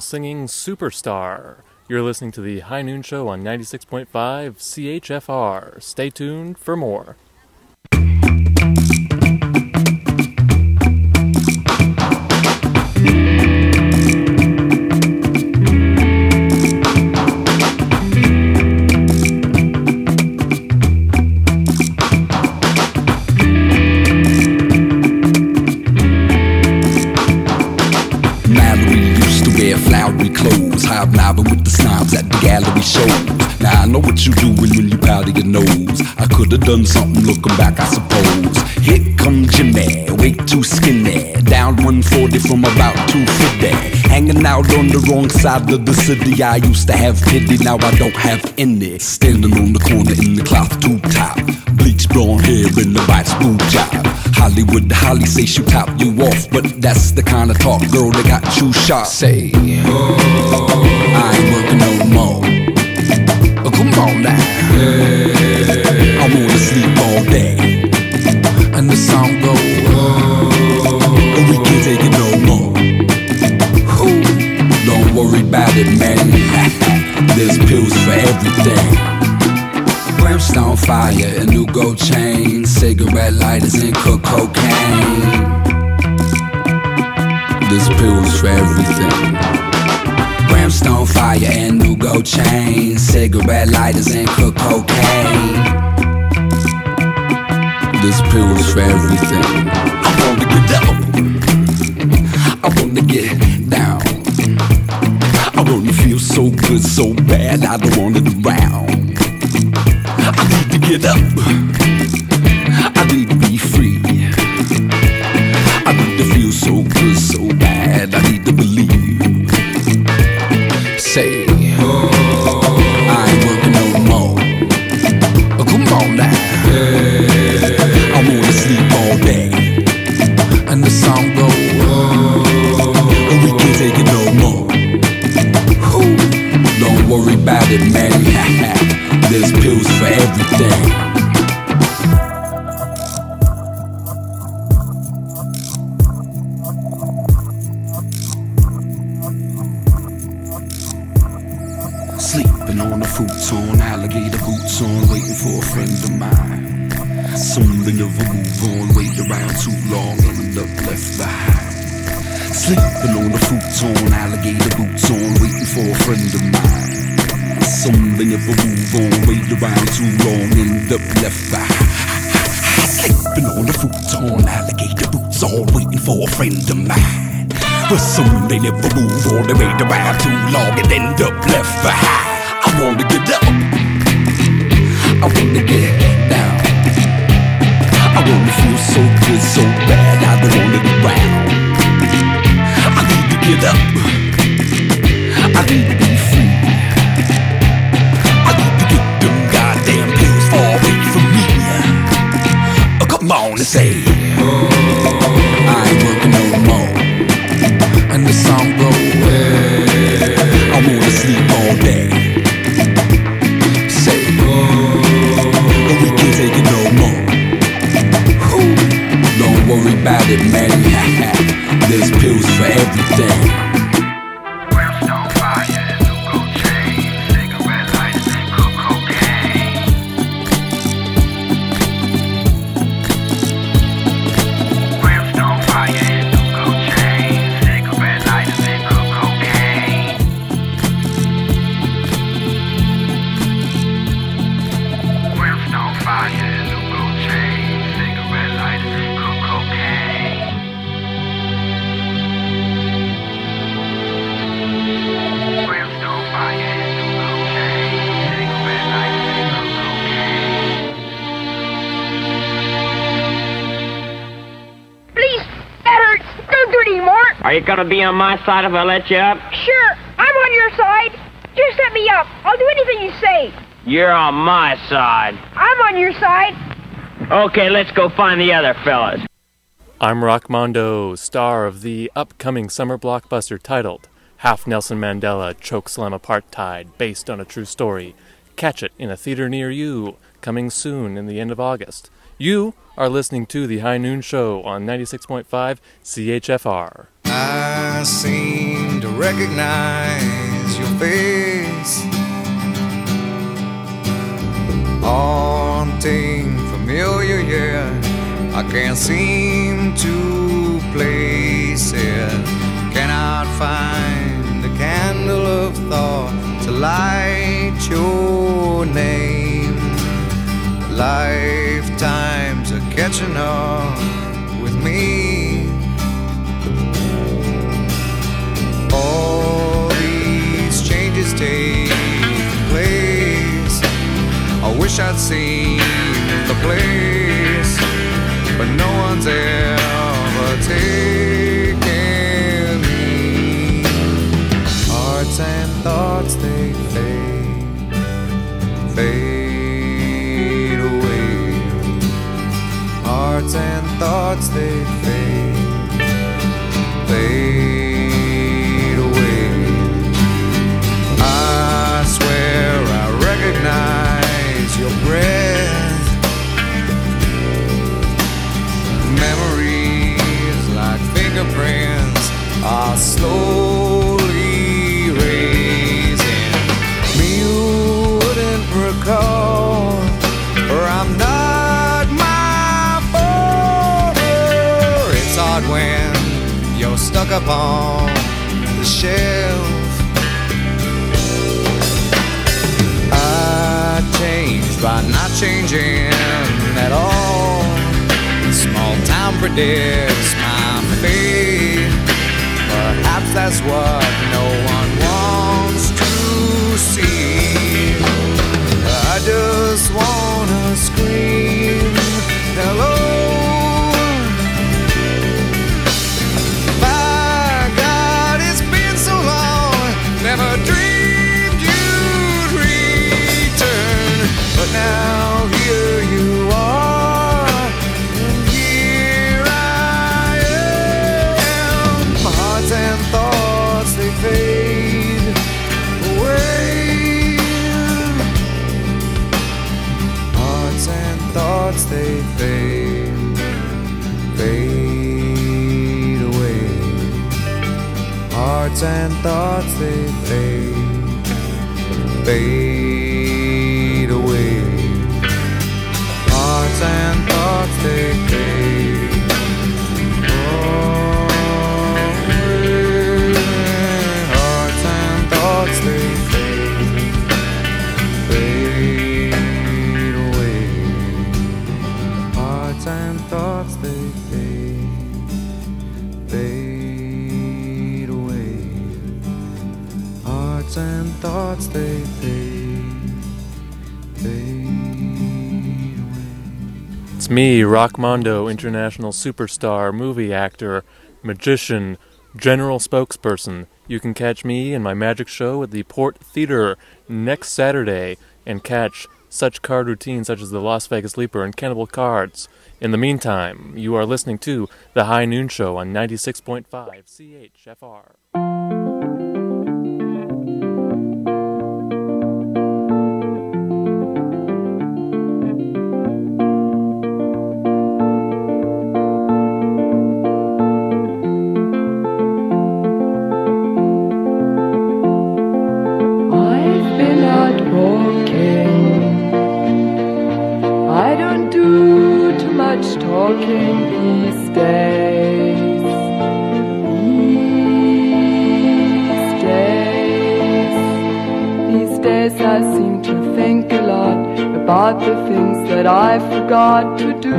Singing superstar. You're listening to the High Noon Show on 96.5 CHFR. Stay tuned for more. Done something looking back, I suppose. Here come Jimmy, way too skinny, down 140 from about 250. Hanging out on the wrong side of the city. I used to have pity, now I don't have any. Standing on the corner in the cloth tube top, bleach blonde hair in the vice boot job. Hollywood, the Holly say she top you off, but that's the kind of talk, girl, that got you shot. Say, I ain't working no more. Oh, come on now. I wanna sleep all day. And the song go, oh, we can't take it no more. Whew. Don't worry about it, man. There's pills for everything. Brimstone fire and new gold chain, cigarette lighters and cook cocaine. There's pills for everything. Brimstone fire and new gold chain, cigarette lighters and cook cocaine. There's pills for everything. I wanna get up. I wanna get down. I wanna feel so good, so bad, I don't want it around. I need to get up. Be on my side if I let you up? Sure, I'm on your side. Just set me up. I'll do anything you say. You're on my side. I'm on your side. Okay, let's go find the other fellas. I'm Rockmondo, star of the upcoming summer blockbuster titled Half Nelson Mandela Chokeslam Apartheid, based on a true story. Catch it in a theater near you, coming soon in the end of August. You are listening to The High Noon Show on 96.5 CHFR. I seem to recognize your face. Haunting, familiar, yeah. I can't seem to place it. Cannot find a candle of thought to light your name. Lifetimes catching up with me. All these changes take place. I wish I'd seen the place, but no one's ever taken me. Hearts and thoughts they fade, fade Hearts and thoughts they fade, fade away. I swear I recognize your breath. Memories like fingerprints are slowly stuck upon the shelf. I changed by not changing at all. Small town predicts my fate. Perhaps that's what no one wants to see. I just wanna scream hello. Hearts and thoughts they fade, fade away. Hearts and thoughts they Me, Rockmondo, international superstar, movie actor, magician, general spokesperson. You can catch me in my magic show at the Port Theater next Saturday and catch such card routines such as the Las Vegas Leaper and Cannibal Cards. In the meantime, you are listening to The High Noon Show on 96.5 CHFR. That I forgot to do.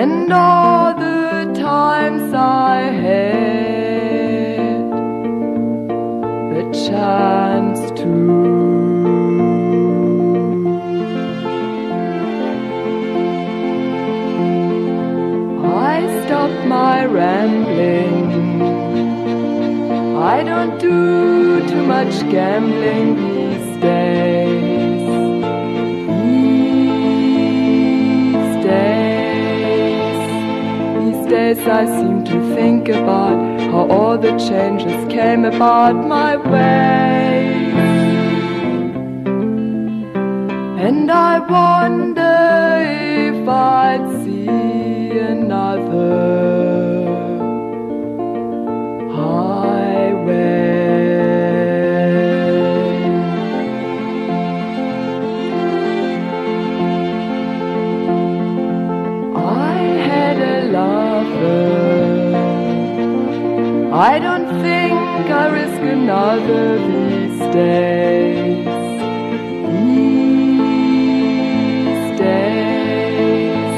And all the times I had the chance to. stop my rambling. I don't do too much gambling days I seem to think about how all the changes came about my way. And I wonder if I'd see another I don't think I risk another these days. These days.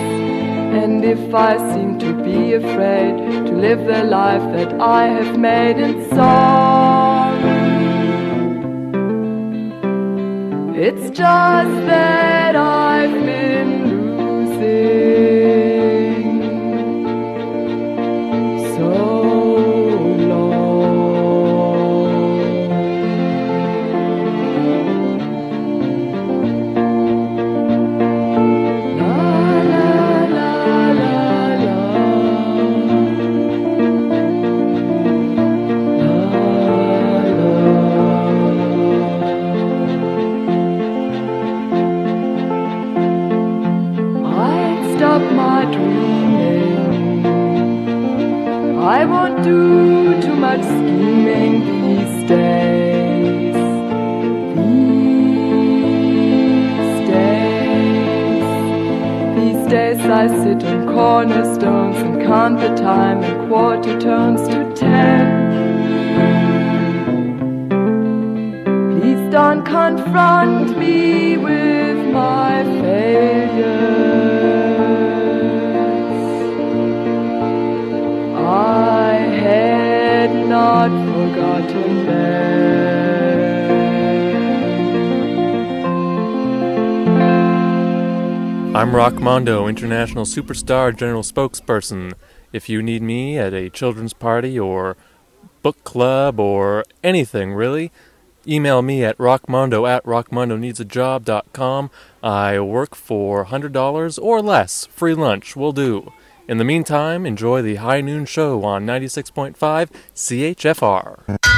And if I seem to be afraid to live the life that I have made in song, it's just that I've I sit on cornerstones and count the time and quarter turns to ten. Please don't confront me with my I'm Rockmondo, international superstar general spokesperson. If you need me at a children's party or book club or anything really, email me at rockmondo at rockmondoneedsajob.com. I work for $100 or less. Free lunch will do. In the meantime, enjoy the High Noon Show on 96.5 CHFR.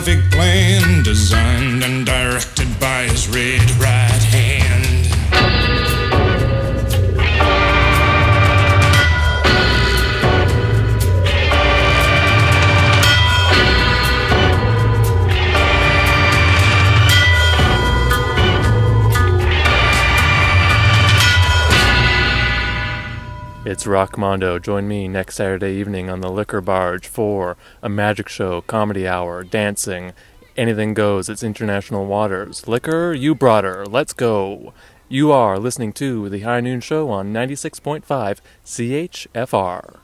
Catastrophic plan, designed Rockmondo. Join me next Saturday evening on the Liquor Barge for a magic show, comedy hour, dancing, anything goes. It's international waters. Liquor, you brought her. Let's go. You are listening to the High Noon Show on 96.5 CHFR.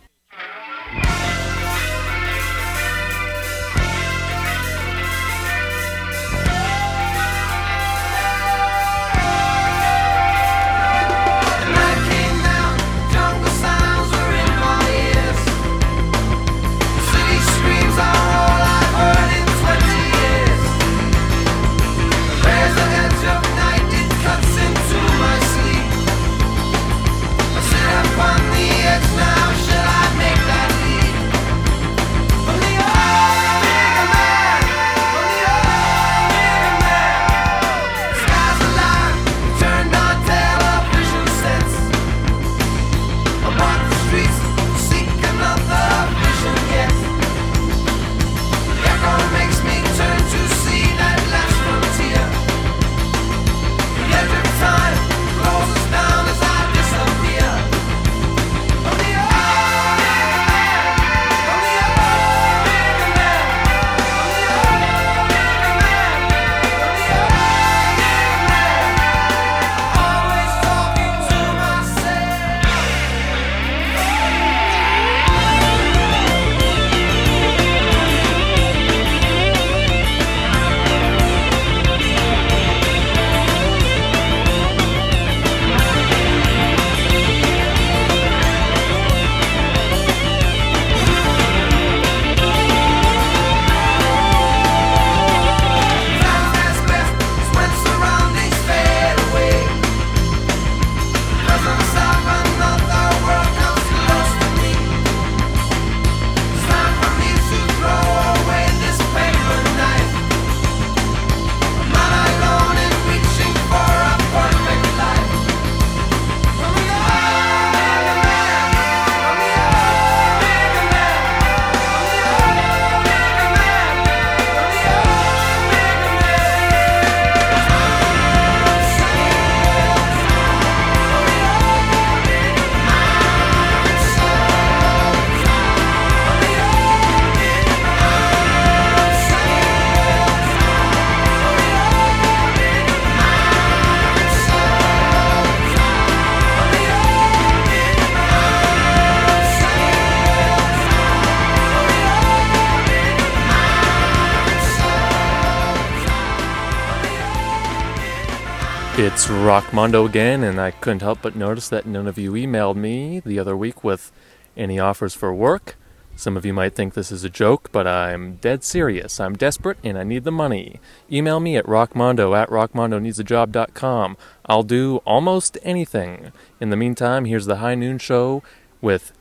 It's Rockmondo again, and I couldn't help but notice that none of you emailed me the other week with any offers for work. Some of you might think this is a joke, but I'm dead serious. I'm desperate and I need the money. Email me at rockmondo at rockmondoneedsajob.com. I'll do almost anything. In the meantime, here's the High Noon Show with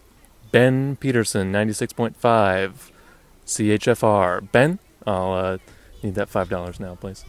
Ben Peterson, 96.5 CHFR. Ben, I'll uh, need that $5 now, please.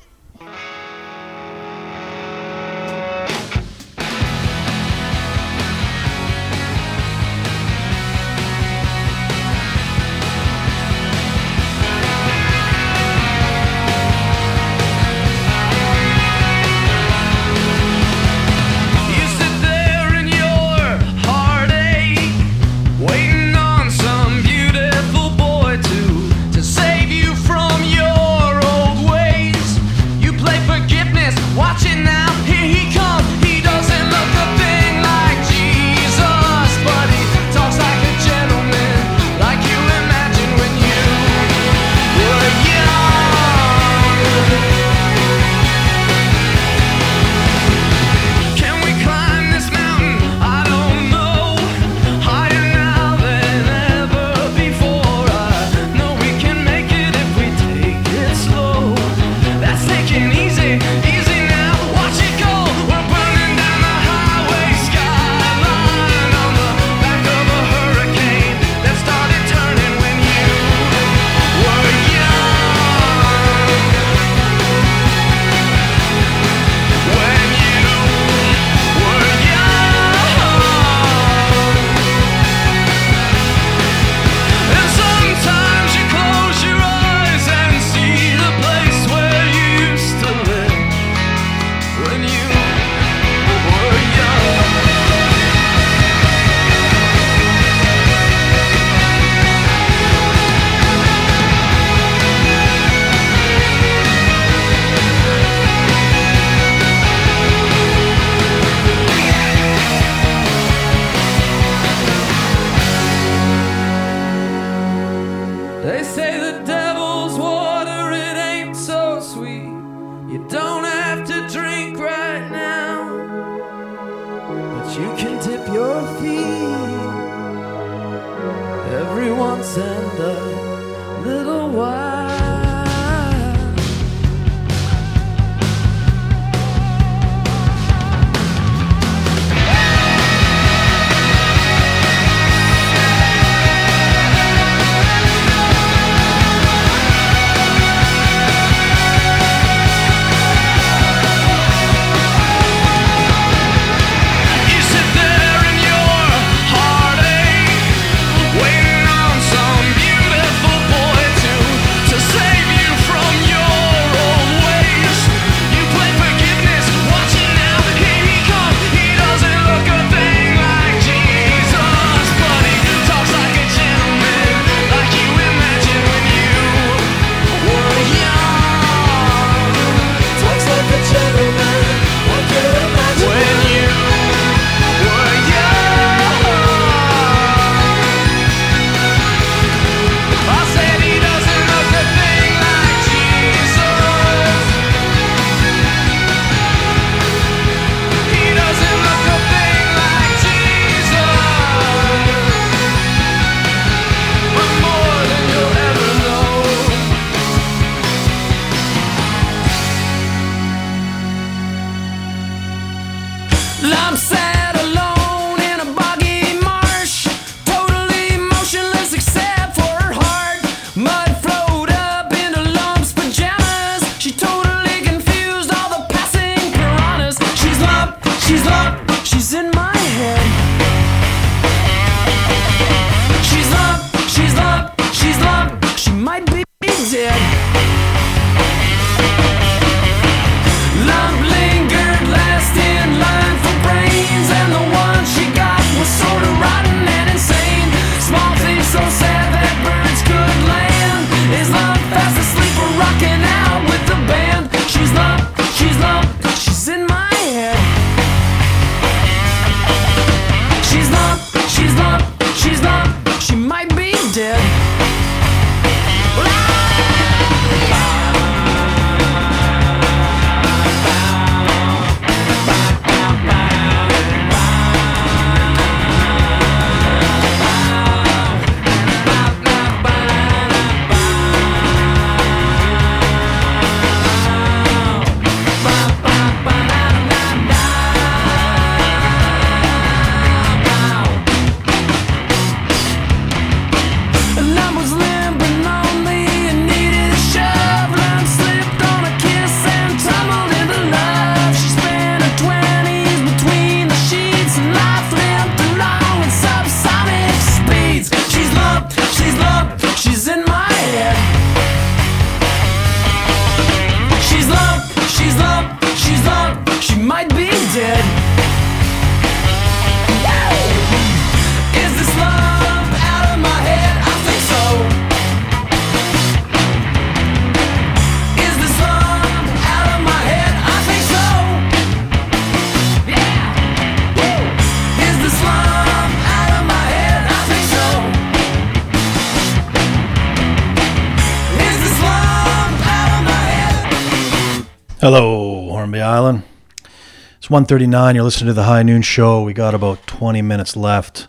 It's 1.39. You're listening to the High Noon Show. We got about 20 minutes left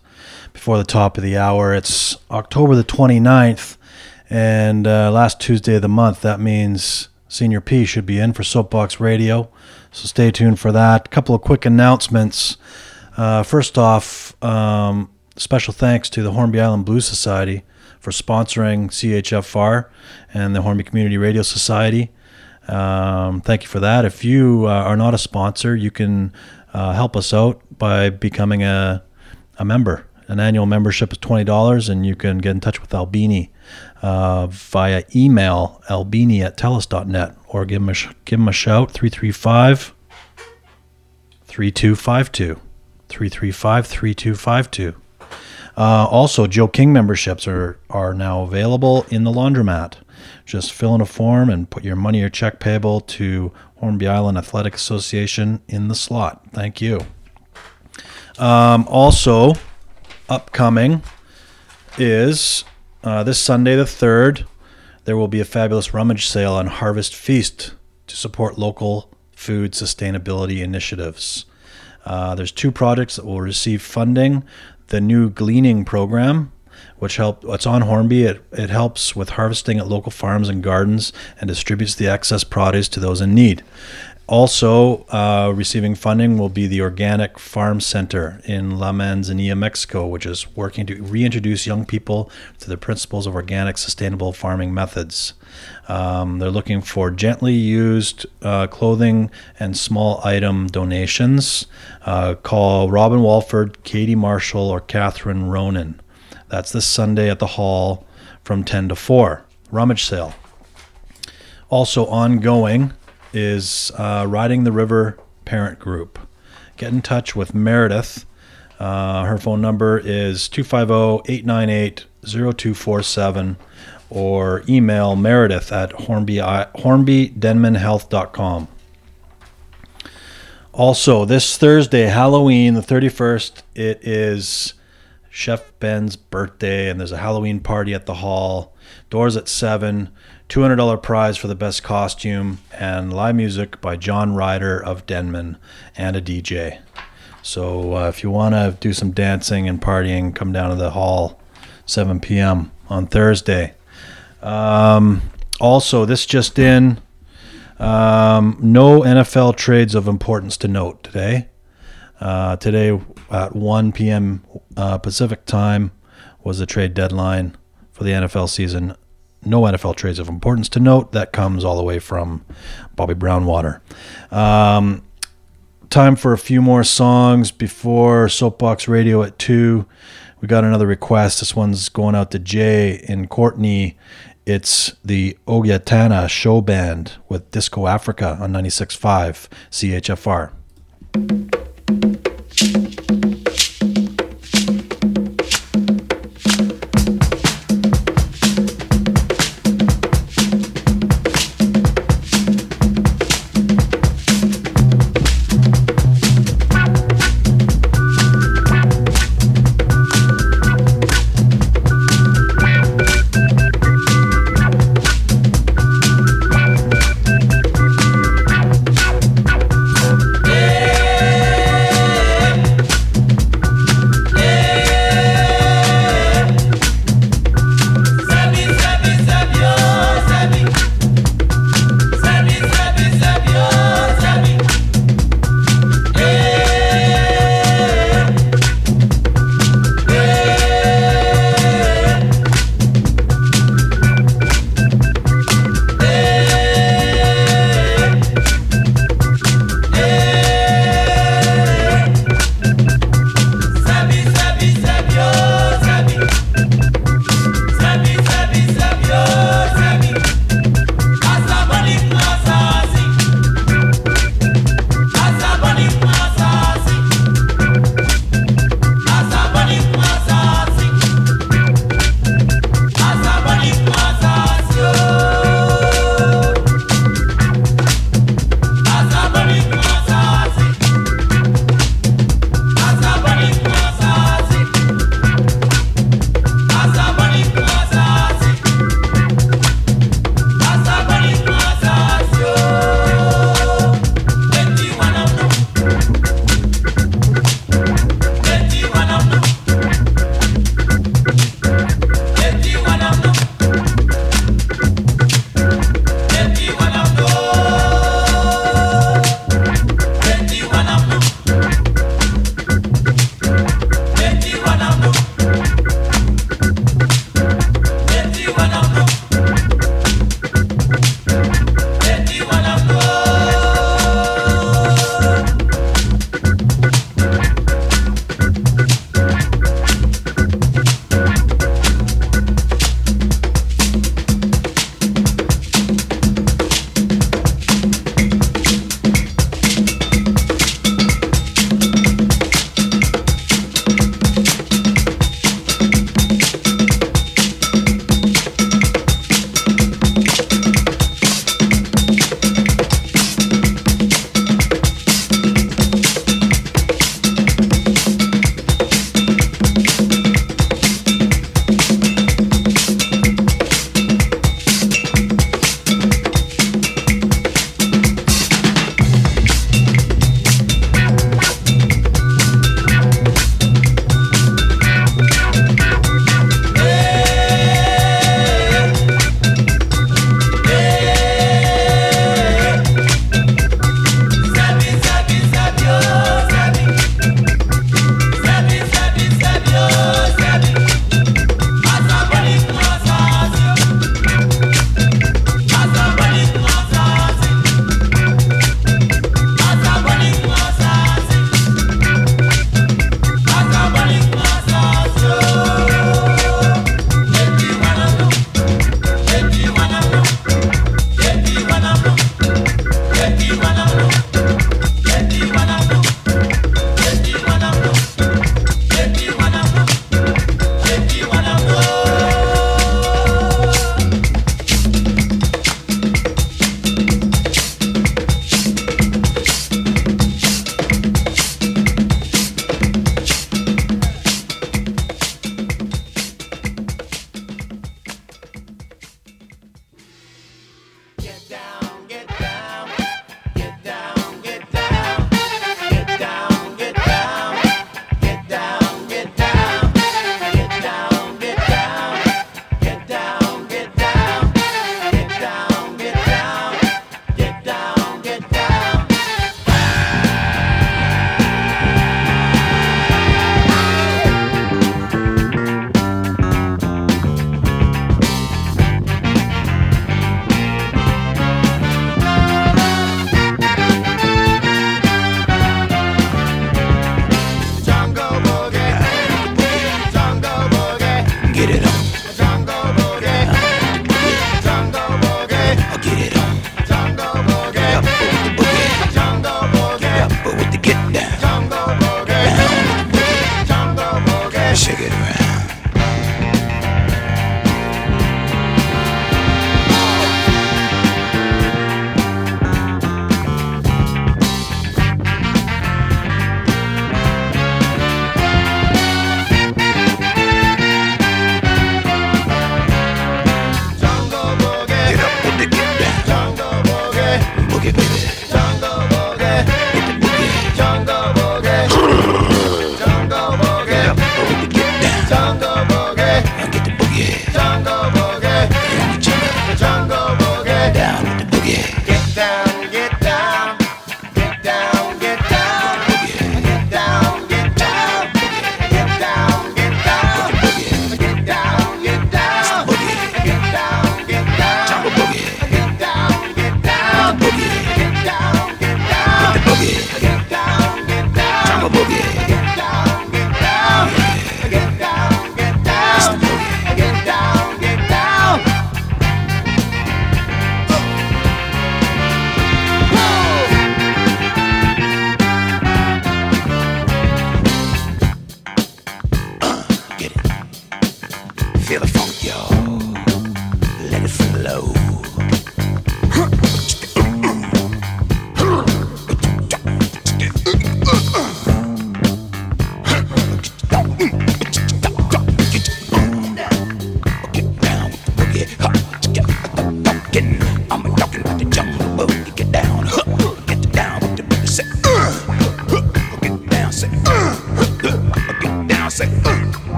before the top of the hour. It's October the 29th, and uh, last Tuesday of the month. That means Senior P should be in for Soapbox Radio. So stay tuned for that. A couple of quick announcements. Uh, first off, um, special thanks to the Hornby Island Blues Society for sponsoring CHFR and the Hornby Community Radio Society. Um, thank you for that. If you uh, are not a sponsor, you can uh, help us out by becoming a, a member. An annual membership is $20, and you can get in touch with Albini uh, via email, albini at telus.net, or give him a, sh- give him a shout, 335 3252. 335 3252. Uh, also, Joe King memberships are, are now available in the laundromat. Just fill in a form and put your money or check payable to Hornby Island Athletic Association in the slot. Thank you. Um, also, upcoming is uh, this Sunday the 3rd, there will be a fabulous rummage sale on Harvest Feast to support local food sustainability initiatives. Uh, there's two projects that will receive funding. The new gleaning program, which help it's on Hornby. It, it helps with harvesting at local farms and gardens and distributes the excess produce to those in need. Also, uh, receiving funding will be the Organic Farm Center in La Manzanilla, Mexico, which is working to reintroduce young people to the principles of organic, sustainable farming methods. Um, they're looking for gently used uh, clothing and small item donations. Uh, call Robin Walford, Katie Marshall, or Catherine Ronan. That's this Sunday at the hall from 10 to 4. Rummage sale. Also ongoing is uh, Riding the River Parent Group. Get in touch with Meredith. Uh, her phone number is 250 898 0247 or email meredith at hornby, hornbydenmanhealth.com. Also, this Thursday, Halloween, the 31st, it is Chef Ben's birthday, and there's a Halloween party at the hall. Doors at 7. $200 prize for the best costume, and live music by John Ryder of Denman and a DJ. So uh, if you want to do some dancing and partying, come down to the hall 7 p.m. on Thursday. Um, also, this just in um, no NFL trades of importance to note today. Uh, today at 1 p.m. Uh, Pacific time was the trade deadline for the NFL season. No NFL trades of importance to note. That comes all the way from Bobby Brownwater. Um, time for a few more songs before Soapbox Radio at 2. We got another request. This one's going out to Jay in Courtney. It's the Ogyatanaa Show Band with Disco Africa on 96.5 CHFR.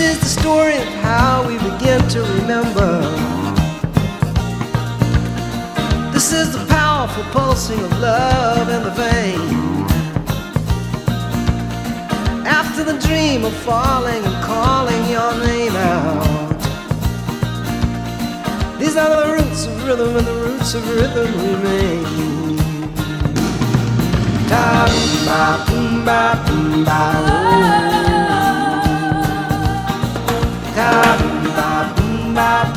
This is the story of how we begin to remember. This is the powerful pulsing of love in the vein. After the dream of falling and calling your name out. These are the roots of rhythm, and the roots of rhythm remain. Da ba ba boom ba oh. Da boom ba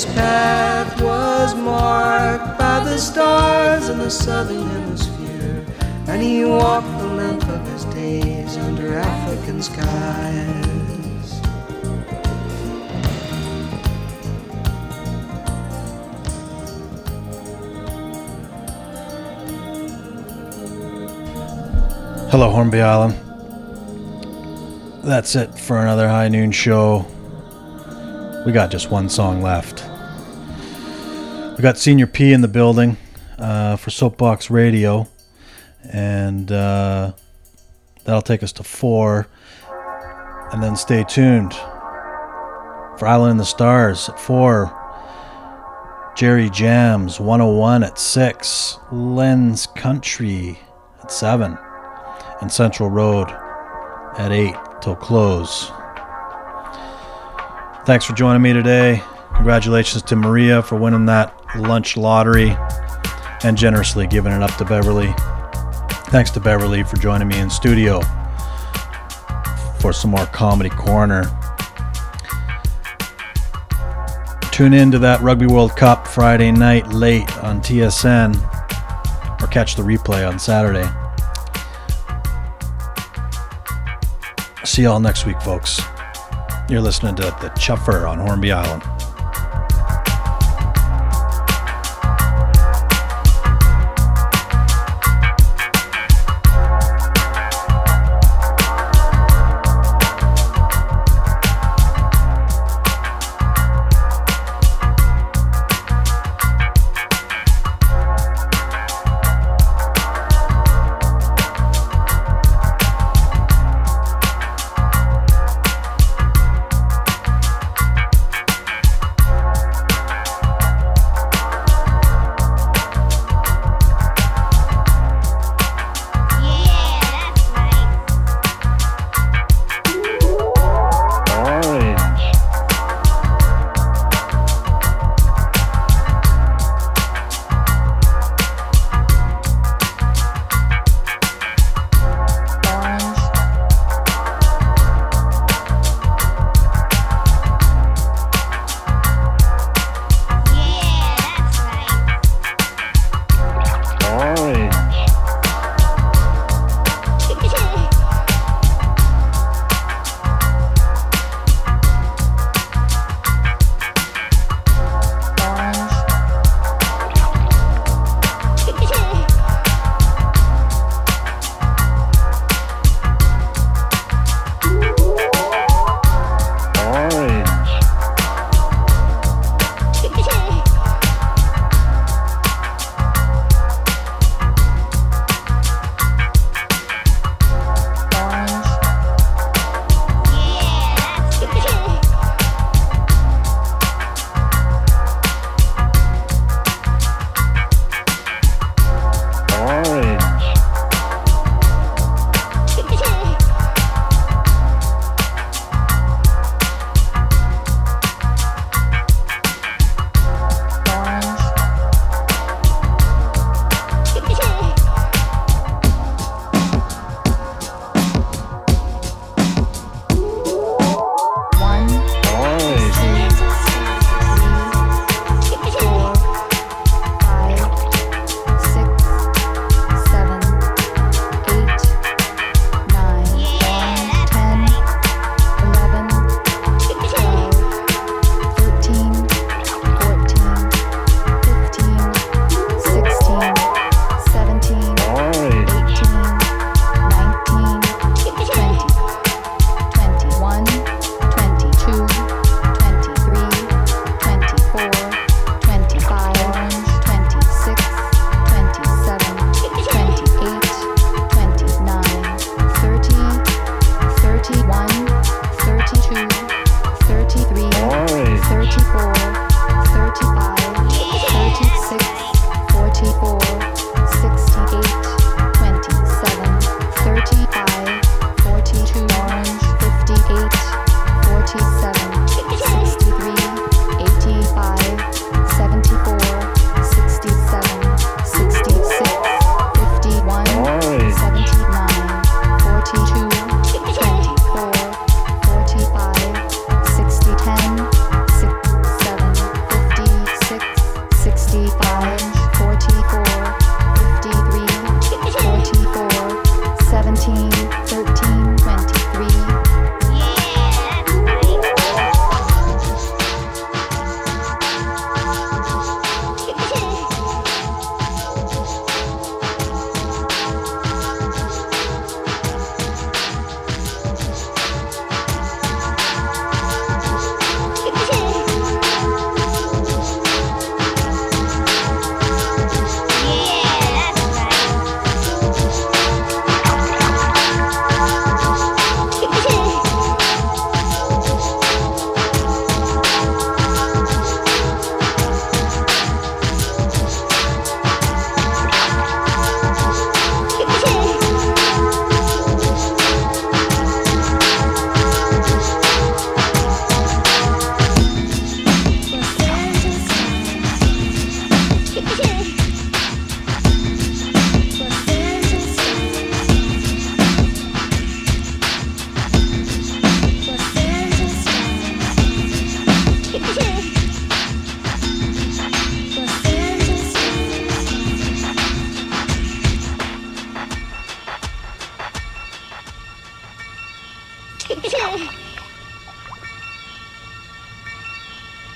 His path was marked by the stars in the southern hemisphere, and he walked the length of his days under African skies. Hello, Hornby Island. That's it for another high noon show. We got just one song left. We got Senior P in the building uh, for Soapbox Radio, and uh, that'll take us to four. And then stay tuned for Island in the Stars at four. Jerry Jams 101 at six. Lens Country at seven and Central Road at 8 till close. Thanks for joining me today. Congratulations to Maria for winning that lunch lottery and generously giving it up to Beverly. Thanks to Beverly for joining me in studio for some more Comedy Corner. Tune in to that Rugby World Cup Friday night late on TSN or catch the replay on Saturday. See y'all next week, folks. You're listening to The Chuffer on Hornby Island.